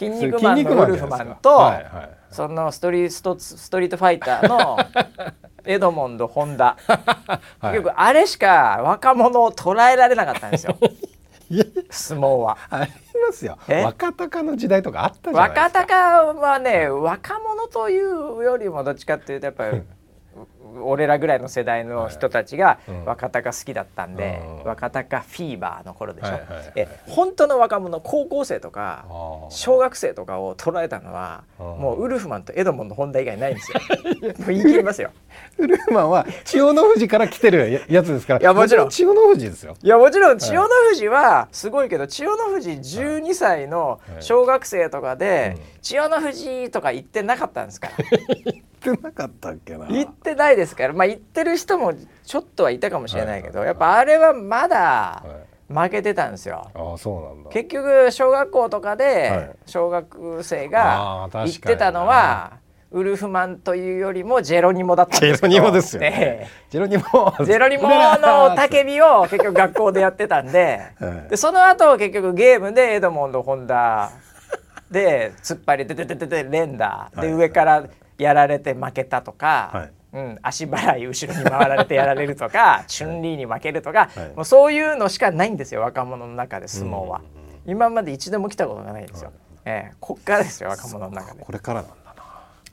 筋肉マンのウルフマンと、はいはい、そのストリストストリートファイターの エドモンド・ホンダ、はい、結局あれしか若者を捉えられなかったんですよ 相撲は。ありますよ。若隆の時代とかあったじゃないですか。若隆はね若者というよりもどっちかっていうとやっぱり俺らぐらいの世代の人たちが若隆好きだったんで、うん、若隆フィーバーの頃でしょ、はいはいはい、え本当の若者高校生とか小学生とかを捉えたのはもうウルフマンとエドモンの本田以外ないんですよ。もう言い切りますよ。ウルフマンは千代の富士から来てるやつですから。いやもちろん。千代の富士ですよ。いやもちろん千代の富士はすごいけど千代の富士12歳の小学生とかで千代の富士とか言ってなかったんですから。言 ってなかったっけな。言ってないですからまあ言ってる人もちょっとはいたかもしれないけど、やっぱあれはまだ負けてたんですよ、あそうなんだ。結局小学校とかで小学生が言ってたのは、ウルフマンというよりもジェロニモだったんですジェロニモですよ、ね、ジェロニモ ジェロニモの叫びを 結局学校でやってたんではい、でその後結局ゲームでエドモンド・ホンダで突っ張りでてててて連打。で上からやられて負けたとか、はい、うん、足払い後ろに回られてやられるとか チュンリーに負けるとか、はい、もうそういうのしかないんですよ若者の中で相撲は、今まで一度も来たことがないんですよ、はい、えー、こっからですよ若者の中で。これからなんだな。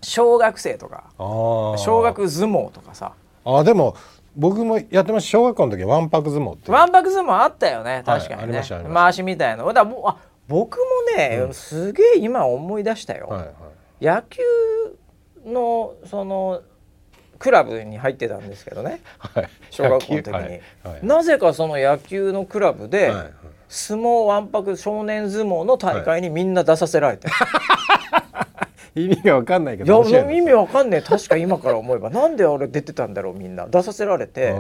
小学生とか小学相撲とかさ。あでも僕もやってました。小学校の時わんぱく相撲ってわんぱく相撲あったよね確かにね、はい、回しみたいなだもあ僕もね、うん、すげえ今思い出したよ、はいはい、野球のそのクラブに入ってたんですけどね、はい、小学校の時に、はい。はい、なぜかその野球のクラブで、はい。相撲わんぱく少年相撲の大会にみんな出させられて、意味が分かんないけどいや意味わかんない確か今から思えば。なんで俺出てたんだろう？みんな出させられて。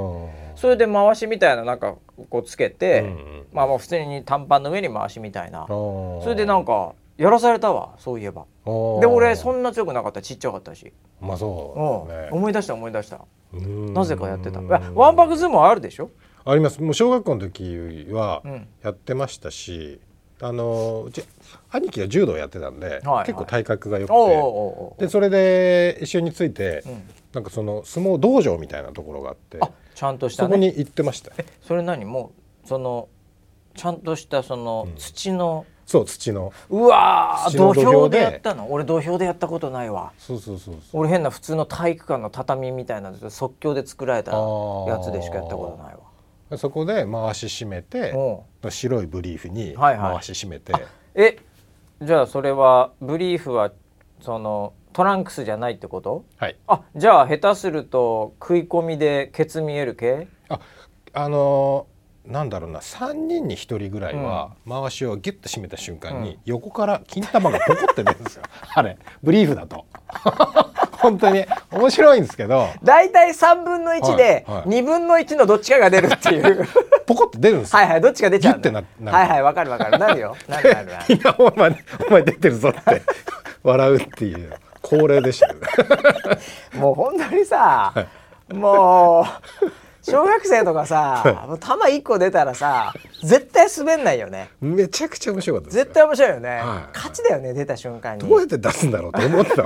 それで回しみたいななんかこうつけて、うんうん、まあまあ普通に短パンの上に回しみたいな。それでなんかやらされたわそういえば。で俺そんな強くなかった。ちっちゃかったし。まあそう、ね、思い出した思い出した。なぜかやってた。わんぱく相撲あるでしょ？あります。もう小学校の時はやってましたし、うん、あのうち兄貴が柔道やってたんで、はいはい、結構体格が良くて。でそれで一緒について、うん、なんかその相撲道場みたいなところがあってちゃんとした、ね、そこに行ってました。それ何？もうそのちゃんとしたその土の、うんそう土の。うわ土俵で。やったの？俺土俵でやったことないわ。そうそうそう俺変な普通の体育館の畳みたいな即興で作られたやつでしかやったことないわ。そこで回し締めて白いブリーフに回し締めて、はいはい、えじゃあそれはブリーフはそのトランクスじゃないってこと？はい。あじゃあ下手すると食い込みでケツ見える系？ああのーなんだろうな3人に1人ぐらいは回しをギュッと締めた瞬間に横から金玉がポコって出るんですよ。あれブリーフだと。本当に面白いんですけど。大体3分の1で2分の1のどっちかが出るっていう。ポコって出るんですはいはいどっちか出ちゃうってなはいはいわかるわかる。なるよ。なるなるなる。お前お前出てるぞって笑うっていう恒例でしたよね。もう本当にさ、はい、もう小学生とかさ、もう球一個出たらさ、絶対滑んないよね。めちゃくちゃ面白かった絶対面白いよね、はい、勝ちだよね、出た瞬間に。どうやって出すんだろうと思ってた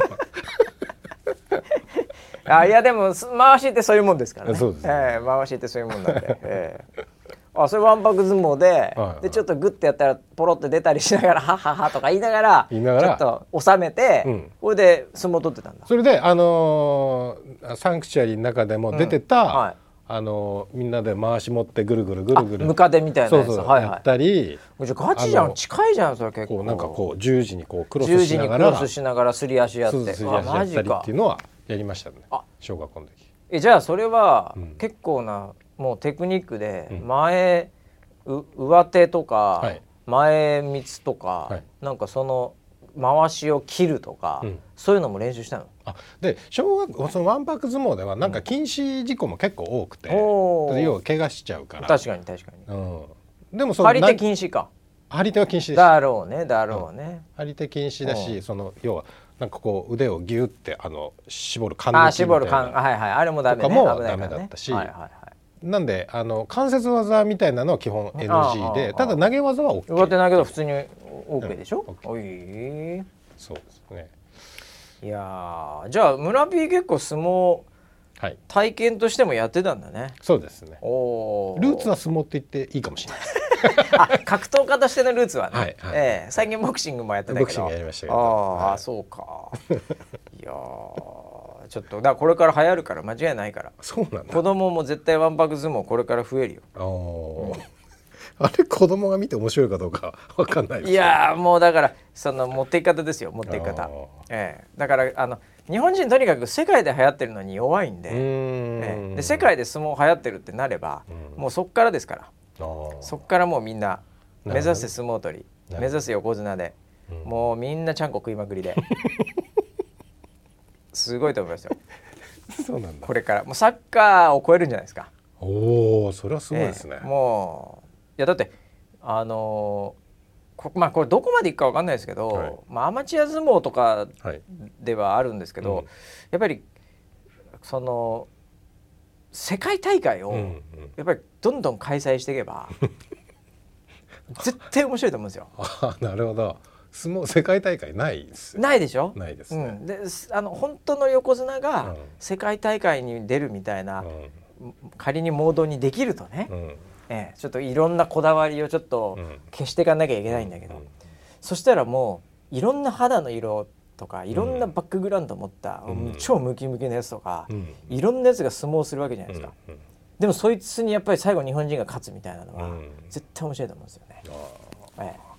あいやでも回しってそういうもんですからね。そね、えー、回しってそういうもんなんで。えーあそれわんぱく相撲ではいはい、でちょっとグッてやったらポロって出たりしながら「ははは」とか言いながら。ちょっと収めて、うん、これで相撲取ってたんだ。それであのー、サンクチュアリの中でも出てた、うん。はい、あのみんなで回し持ってぐるぐるぐるぐる。ムカデみたいなやつ。そうそう、はいはい、やったりじゃガチじゃん。近いじゃんそれ結構。なんかこう十字にこうクロスしながら。十字にクロスしながらすり足やって。すり足やったりっていうのはやりましたね。小学校の時。えじゃあそれは結構な、もうテクニックで前、うん、上手とか、はい、前三つとか、はい、なんかその回しを切るとか、うん、そういうのも練習したの？あで小学そのわんぱく相撲ではなんか禁止事故も結構多くて、うん、要は怪我しちゃうから。確かに確かに、うん、でもその張り手禁止か。張り手は禁止です。だろうねだろうね、張り手禁止だし、その要はなんかこう腕をギュってあの絞る感あ絞る感はいはい。あれもダメ、ね、もダメだったし、はいはいはい。なんであの関節技みたいなのは基本 NG でただ投げ技は OK 上手投げは普通に OK でしょ、うん、おいそうですねいやじゃあ村 P 結構相撲はい、体験としてもやってたんだね。そうですね。おルーツは相撲って言っていいかもしれない あ、格闘家としてのルーツはね。はいはい、えー、最近ボクシングもやってたけど。ボクシングやりましたけど。あ、はい、あ、そうか。いやちょっとだこれから流行るから間違いないから。そうなんだ。子供も絶対わんぱく相撲これから増えるよ。ああ。あれ子供が見て面白いかどうかわかんないいやもうだからその持っていき方ですよ持っていき方、ええ、だからあの日本人とにかく世界で流行ってるのに弱いんでええ、で世界で相撲流行ってるってなればもうそっからですから。そっからもうみんな目指せ相撲取り目指せ横綱で、もうみんなちゃんこ食いまくりで。すごいと思いますよ。そうなんだ。これから。もうサッカーを超えるんじゃないですか。おおそれはすごいですね、え。もうやだってあのー、まあこれどこまでいくか分かんないですけど、はい、まあ、アマチュア相撲とかではあるんですけど、はいうん、やっぱりその世界大会をやっぱりどんどん開催していけば、絶対面白いと思うんですよ。あなるほど。相撲世界大会ないです、ないでしょ？ないです、ね、うん、であの本当の横綱が世界大会に出るみたいな、うん、仮にモードにできるとね、うんええ、ちょっといろんなこだわりをちょっと消していかなきゃいけないんだけど、うん、そしたらもういろんな肌の色とかいろんなバックグラウンドを持った、うん、超ムキムキのやつとか、うん、いろんなやつが相撲をするわけじゃないですか、でもそいつにやっぱり最後日本人が勝つみたいなのは、絶対面白いと思うんですよね。ええ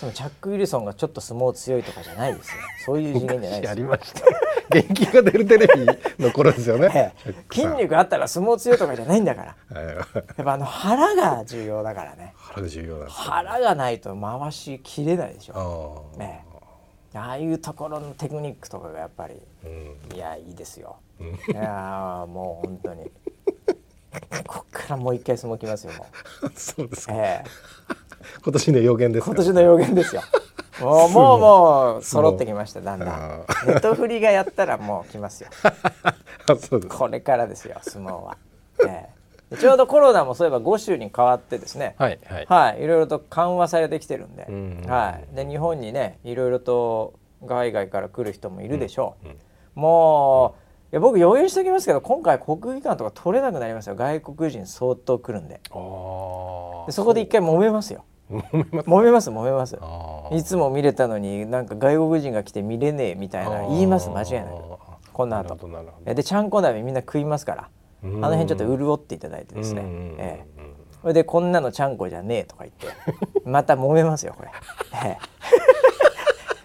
そのチャック・ウィルソンがちょっと相撲強いとかじゃないですよ。そういう次元じゃないですやりました。元気が出るテレビの頃ですよね、筋肉あったら相撲強いとかじゃないんだから。やっぱあの腹が重要だからね。腹が重要だ腹がないと回しきれないでしょ。ねあ。あいうところのテクニックとかがやっぱり、うん、いやいいですよ、うん、いやもう本当に。こっからもう一回相撲きますよもう。そうですか、えー今年の予言です今年の予言ですよ。もうもうもう揃ってきましただんだん。ネットフリがやったらもう来ますよ。これからですよ相撲は、え。え、ちょうどコロナもそういえば5州に変わってですね。はい、はい。はい、いろいろと緩和されてきてるんで,、はい、で日本にねいろいろと海外から来る人もいるでしょう、うんうん、もういや僕余裕しておきますけど今回国技館とか取れなくなりますよ。外国人相当来るんで。でそこで一回揉めますよ 揉めます揉めます。いつも見れたのになんか外国人が来て見れねえみたいな言います。間違いなくこの後。でちゃんこ鍋みんな食いますから。あの辺ちょっと潤っていただいてですね。ええ。それでこんなのちゃんこじゃねえとか言って また揉めますよこれ、え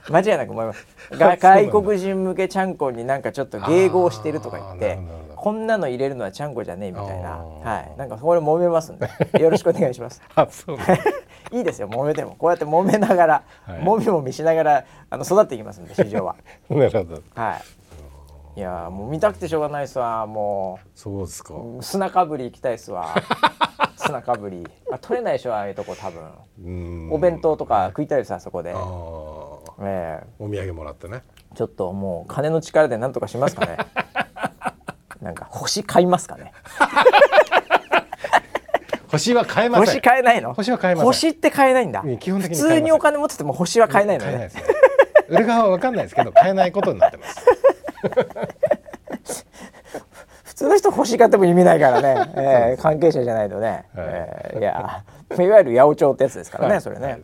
え、間違いなく思います。外国人向けちゃんこになんかちょっと迎合してるとか言ってこんなの入れるのはちゃんこじゃねえみたいな。はい。なんかこれ揉めますんで。よろしくお願いします。あそう いいですよ揉めても。こうやって揉めながら、はい、もみもみしながらあの育っていきますんで市場は。なるほど。はい。いやもう見たくてしょうがないっすわもう。そうですか。砂かぶり行きたいっすわ。砂かぶり。あ取れないでしょああいうとこ多分。お弁当とか食いたいですあそこで。ええ。お土産もらってね。ちょっともう金の力で何とかしますかねなんか星買いますかね。星は買えません。星買えないの？星は買えません。星って買えないんだ。基本的に普通にお金持ってても星は買えないのね。売る側は分かんないですけど買えないことになってます。普通の人欲しがっても意味ないからね、えー、関係者じゃないとね、はい、えー、いやいわゆる八百長ってやつですからね、はい、それね。はい、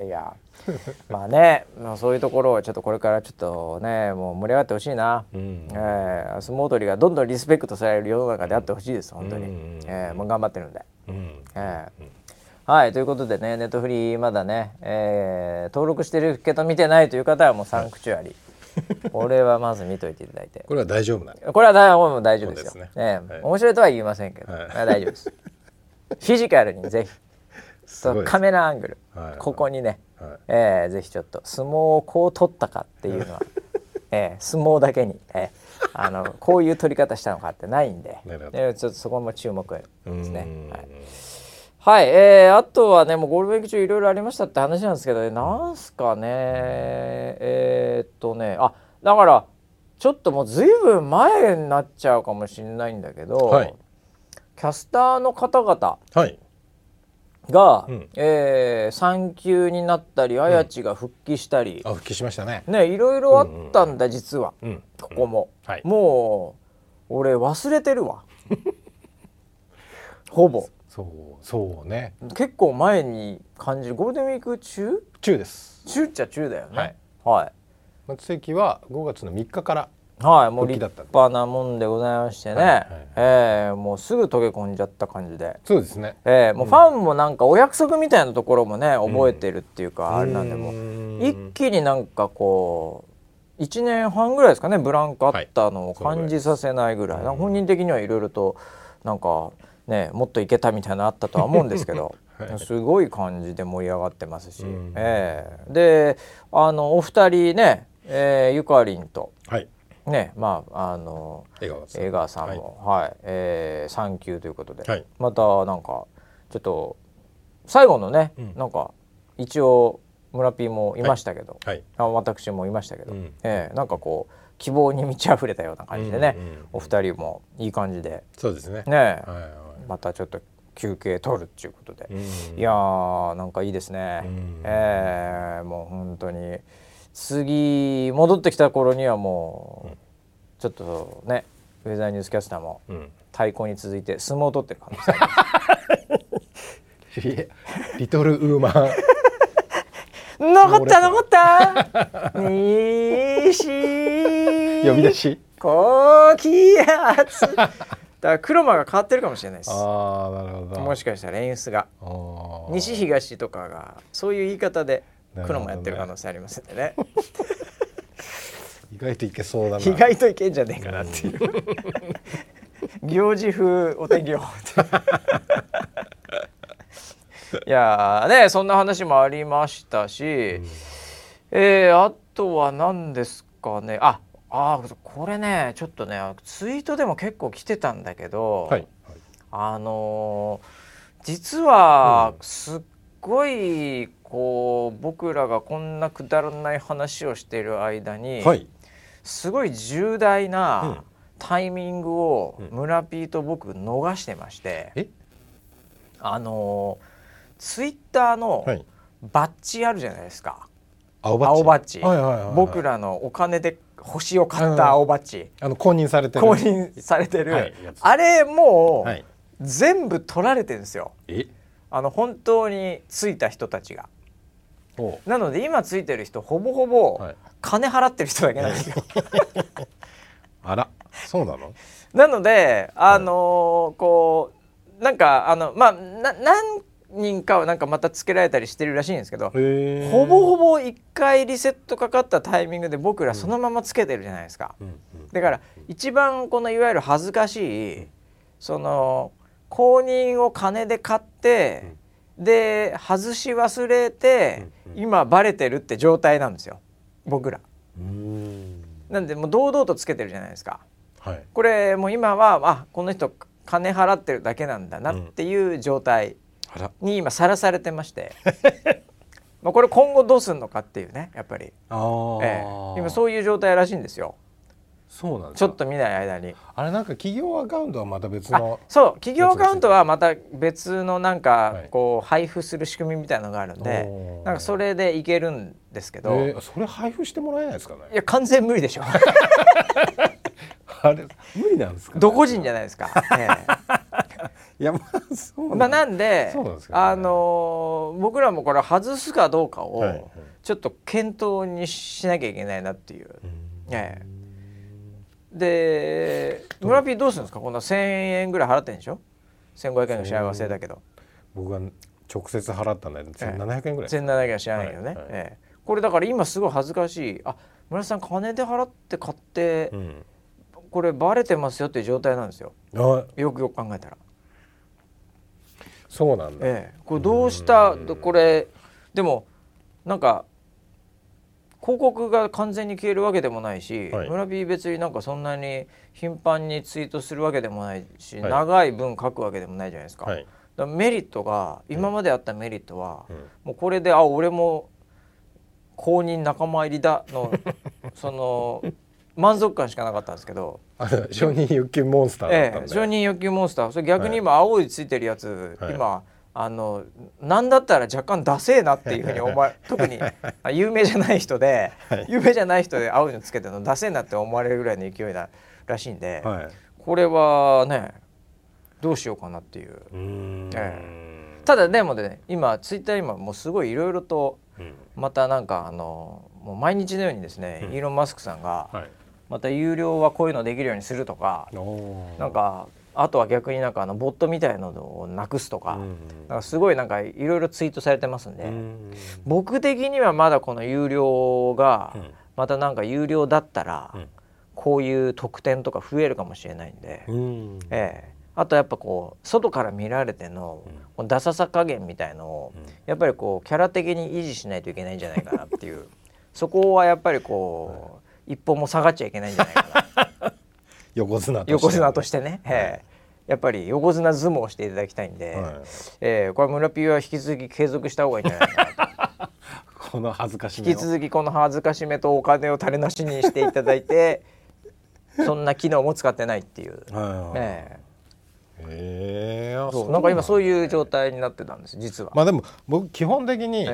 ねいや まあね、まあ、そういうところをちょっとこれからちょっとねもう盛り上がってほしいな、うん、えー、相撲取りがどんどんリスペクトされる世の中であってほしいです本当に、うん、えー、もう頑張ってるんで、うん、えーはいということでねネットフリーまだね、えー、登録してるけど見てないという方はもうサンクチュアリ、はい。これはまず見といていただいて。これは大丈夫なんこれは大大丈夫ですよ、ねねはい、面白いとは言いませんけど、はい、大丈夫です。フィジカルにぜひ。とカメラアングル、はい、ここにね、はい、えー、ぜひちょっと相撲をこう取ったかっていうのは、えー、相撲だけに、えー、あのこういう取り方したのかってないんで、えちょっとそこも注目ですね。はい。はい、えー、あとはねもうゴールデンウィーク中いろいろありましたって話なんですけど、ね、なんすかねえー、っとねあだからちょっともうずいぶん前になっちゃうかもしれないんだけど、はい、キャスターの方々が、うん、えー、産休になったり綾地が復帰したり、うん、あ復帰しましたね。ねいろいろあったんだ、うん、実は、うん、ここも、はい、もう俺忘れてるわ。ほぼ。そうそうね。結構前に感じる。ゴールデンウィーク中？中です。中っちゃ中だよね。はい、はい、松関は5月の3日からはいもう立派なもんでございましてね、はいはい、えー、もうすぐ溶け込んじゃった感じで。そうですね、えー、もうファンもなんかお約束みたいなところもね覚えてるっていうか、うん、あれなんでも一気になんかこう1年半ぐらいですかねブランクあったのを感じさせないぐらい、はい、本人的にはいろいろとなんかね、もっといけたみたいなのあったとは思うんですけど、はい、すごい感じで盛り上がってますし、うん、えー、であのお二人ね、えー、ゆかりんと、はい、ねまああの江川さん。も、はい、はい、えー、産休ということで、はい、またなんかちょっと最後のね、うん、なんか一応村ピーもいましたけど、はい、あ私もいましたけど、うん、えー、なんかこう希望に満ち溢れたような感じでね、うんうんうん、お二人もいい感じで。そうですね。ね、はいはい。またちょっと休憩取るっていうことで、いやーなんかいいですね、うえー、もう本当に次戻ってきた頃にはもう、ちょっとねウェザーニュースキャスターも太鼓に続いて相撲を取ってる可能性。ありリトルウーマン。残った残った。西。呼び出し。高気圧だから黒間が変わってるかもしれないです。あなるほど。もしかしたら演出が。西東とかがそういう言い方で黒間やってる可能性ありますんでね。意外といけそうだな。意外といけんじゃねえかなっていう。行事風お手行いやねそんな話もありましたし、うん、えー、あとは何ですかね。ああこれねちょっとねツイートでも結構来てたんだけど、はい、あのー、実はすっごいこう僕らがこんなくだらない話をしている間に、はい、すごい重大なタイミングを村ピーと僕逃してまして、うん、あのー、ツイッターのバッジあるじゃないですか。青バッジ。僕らのお金で星を買った青バッジ、あの公認されてる。公認されてる、はい、あれもう、全部取られてるんですよ。あの本当についた人たちがなので今ついてる人ほぼほぼ金払ってる人だけなんですよ、あらそうなの？なのであのー、こうなんかあのまあななん人かはなんかまたつけられたりしてるらしいんですけどほぼほぼ1回リセットかかったタイミングで僕らそのままつけてるじゃないですか、だから一番このいわゆる恥ずかしいその公認を金で買って、で外し忘れて、今バレてるって状態なんですよ。僕ら。なんでもう堂々とつけてるじゃないですか。はい、これもう今はあこの人金払ってるだけなんだなっていう状態に今さらされてまして。まあこれ今後どうするのかっていうねやっぱり、ええ、今そういう状態らしいんですよ。そうなんちょっと見ない間に。あれなんか企業アカウントはまた別のそう。企業アカウントはまた別のなんかこう配布する仕組みみたいなのがあるんで、なんかそれでいけるんですけど、えー、それ配布してもらえないですかね？いや完全無理でしょ。あれ無理なんですか、ね、どこ人じゃないですか、え。いやまあそうまあなんで、ね、あのー、僕らもこれ外すかどうかをちょっと検討にしなきゃいけないなっていう、うん、ええで村ピーどうするんですか？こんな1,000円ぐらい払ってんでしょ？1,500円の幸せだけど。僕は直接払ったんで1,700円ぐらい。1,700円知らないけどね、はいはい、ええ、これだから今すごい恥ずかしい。あ村さん金で払って買って、うん、これバレてますよっていう状態なんですよ。よくよく考えたら。そうなんだ、ええ、これどうした？これでもなんか広告が完全に消えるわけでもないし、はい、村 P 別になんかそんなに頻繁にツイートするわけでもないし、はい、長い文書くわけでもないじゃないですか。はい、だメリットが今まであったメリットは、うん、もうこれであ俺も公認仲間入りだの その満足感しかなかったんですけど。承認欲求モンスターだったんで、ええ、承認欲求モンスター。それ逆に今青いついてるやつ、今あのなんだったら若干ダセえなっていうふうに思われ 特に有名じゃない人で、はい、有名じゃない人で青いのつけてるのダセえなって思われるぐらいの勢いだらしいんで、はい、これはねどうしようかなっていう。うえただでもね今ツイッター今もうすごいいろいろとまたなんかあのもう毎日のようにですね、うん、イーロン・マスクさんが、また有料はこういうのできるようにするとかなんかあとは逆になんかあのボットみたいなのをなくすとか,、なんかすごいなんかいろいろツイートされてますんで、僕的にはまだこの有料がまたなんか有料だったら、こういう特典とか増えるかもしれないんで、ええ。あとやっぱこう外から見られてのダサさ加減みたいのをやっぱりこうキャラ的に維持しないといけないんじゃないかなっていう。そこはやっぱりこう一歩も下がっちゃいけないんじゃないかな 横綱として。横綱としてね、はい、やっぱり横綱相撲をしていただきたいんで、はい、えー、これ村ピーは引き続き継続した方がいいんじゃないかな この恥ずかしめ引き続きこの恥ずかしめとお金を垂れなしにしていただいて そんな機能も使ってないっていう。はいえ。え。ー、そうなんか今そういう状態になってたんです実は。まあでも僕基本的に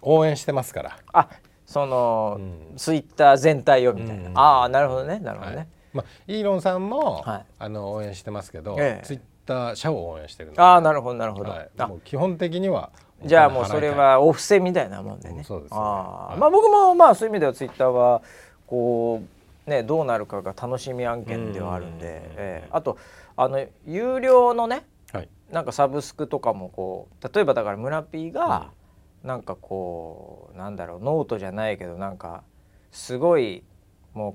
応援してますから。えあその、うん、ツイッター全体をみたいな。うん、ああなるほどねなるほどね。はいまあ、イーロンさんも、はい、あの応援してますけど、ええ、ツイッター社を応援してるああなるほどなるほど、はい、もう基本的にはじゃあもうそれはお布施みたいなもんでね、そうです、ね、あ、はい、まあ僕もまあそういう意味ではツイッターはこうねどうなるかが楽しみ案件ではあるんで、ええ、あとあの有料のね、はい、なんかサブスクとかもこう例えばだから村 P が、うん、なんかこうなんだろうノートじゃないけどなんかすごいもう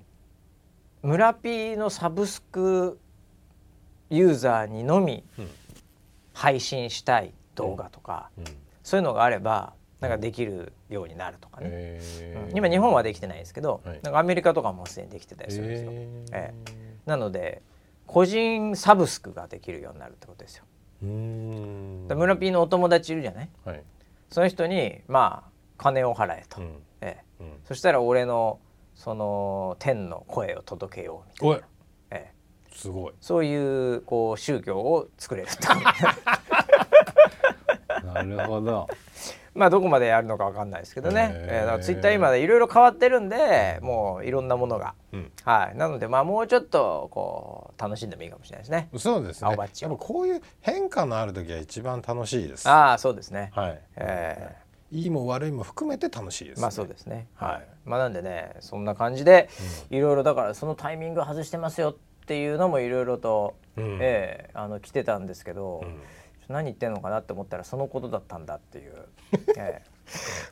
村 P のサブスクユーザーにのみ配信したい動画とか、うん。うん、そういうのがあればなんかできるようになるとかね、うん、今日本はできてないですけど、はい、なんかアメリカとかもすでにできてたりするんですよ。えー、なので個人サブスクができるようになるってことですよ。村 P のお友達いるじゃない、はい、その人にまあ金を払えと、ええ、そしたら俺のその天の声を届けようみたいな、ええ、すごい。そういうこう宗教を作れる なるほど。まあどこまでやるのかわかんないですけどね、えー、だからツイッター今でいろいろ変わってるんでもういろんなものが、うん、はい。なのでまあもうちょっとこう楽しんでもいいかもしれないですね。そうですね。青バッチやっぱこういう変化のある時は一番楽しいです。ああそうですね。はい、えーいいも悪いも含めて楽しいです、ね、まあそうですね。はい。まあなんでね、そんな感じで、いろいろだからそのタイミング外してますよっていうのもいろいろと、うん、ええー、あの来てたんですけど、うん、何言ってんのかなって思ったらそのことだったんだっていう、ええ、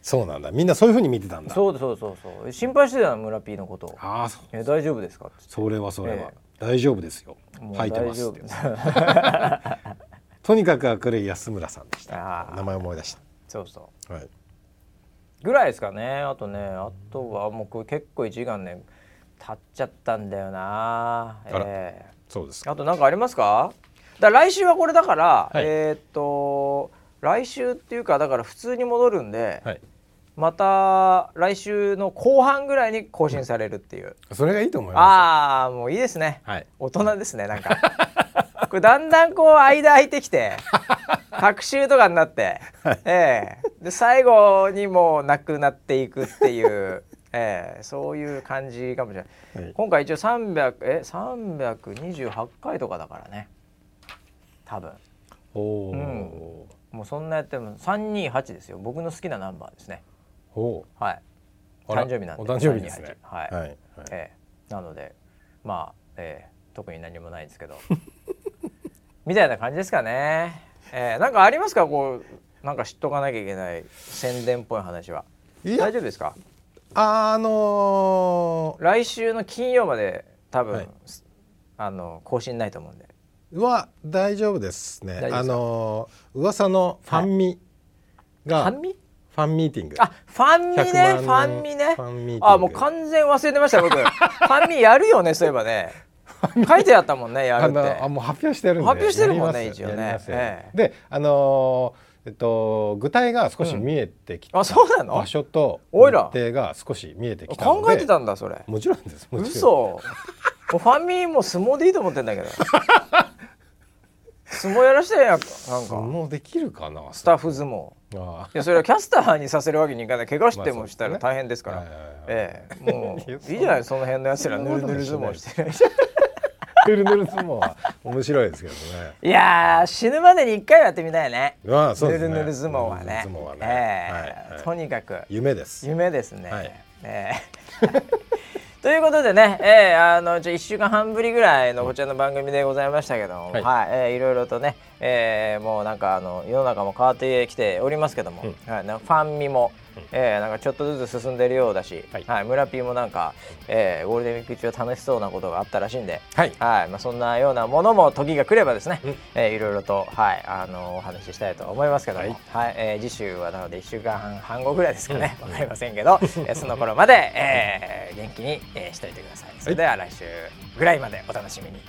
そうなんだ。みんなそういうふうに見てたんだ。そうそうそうそう心配してたの村 P のこと。ああそう、え大丈夫ですかそれはそれは、ええ、大丈夫ですよ。吐いてます とにかく明るい安村さんでした。名前思い出した。そうそう、はい、ぐらいですかね。あとねあとはもう結構1時間ね経っちゃったんだよな。ええ。ー、そうですあと何かありますか？だ来週はこれだから、はい、えっと来週っていうかだから普通に戻るんで、はい、また来週の後半ぐらいに更新されるっていう、うん、それがいいと思いますああもういいですね、はい、大人ですねなんか これだんだんこう間空いてきて 隔週とかになって、はい、ええ。ー、で最後にもうなくなっていくっていうえー、そういう感じかもしれない、はい、今回一応300え328回とかだからね。多分。おお、うん、もうそんなやっても328ですよ。僕の好きなナンバーですね。おはい。誕生日なんで。お誕生日ですね。はい、はい、えー、なのでまあ、えー、特に何もないんですけど みたいな感じですかね。えー、なんかありますか？こうなんか知っとかなきゃいけない宣伝っぽい話は。大丈夫ですか？あのー、来週の金曜まで多分、はい、あの更新ないと思うんで。は大丈夫ですね。あの噂のファンミが、ファンミ？ファンミーティング。あ、ファンミね、ファンミね。あ、もう完全忘れてました僕。ファンミやるよね、そういえばね。書いてあったもんね、やるって。あ、もう発表してるんで。発表してるもんね、一応ね。で、あのえっと、具体が少し見えてきた、あそうなの？場所と日程が少し見えてきた考えてたんだそれ。もちろんです。嘘。ファンミも相撲でいいと思ってんだけど 相撲やらしてやなんか。相撲できるかなスタッフ相撲。いやそれはキャスターにさせるわけにいかない。怪我してもしたら大変ですから、ええ。もういいじゃないその辺のやつらぬるぬる相撲して。るぬるぬる相撲は面白いですけどね。いや死ぬまでに一回やってみたいね。ああそうですね。ぬるぬる相撲はね。相撲はね、えー、はい、とにかく。夢です。夢ですね、はい、えーということでね、えー、あのじゃ1週間半ぶりぐらいのこちらの番組でございましたけども、はい。はい、えー、いろいろとね、えー、もうなんかあの世の中も変わってきておりますけども、うん、はい、ファンミも、えー、なんかちょっとずつ進んでるようだし、はい、はい、村 P もなんか、えー、ゴールデンウィーク中楽しそうなことがあったらしいんで、はい。はいまあ、そんなようなものも時が来ればですね、うん、えー、いろいろと、はい、あのお話ししたいと思いますけども、はい。はいえー、次週はなので1週間半半後ぐらいですかね、わ、うん、かりませんけど、えー、その頃まで、えー、元気に、えー、しといてください。それでは来週ぐらいまでお楽しみに。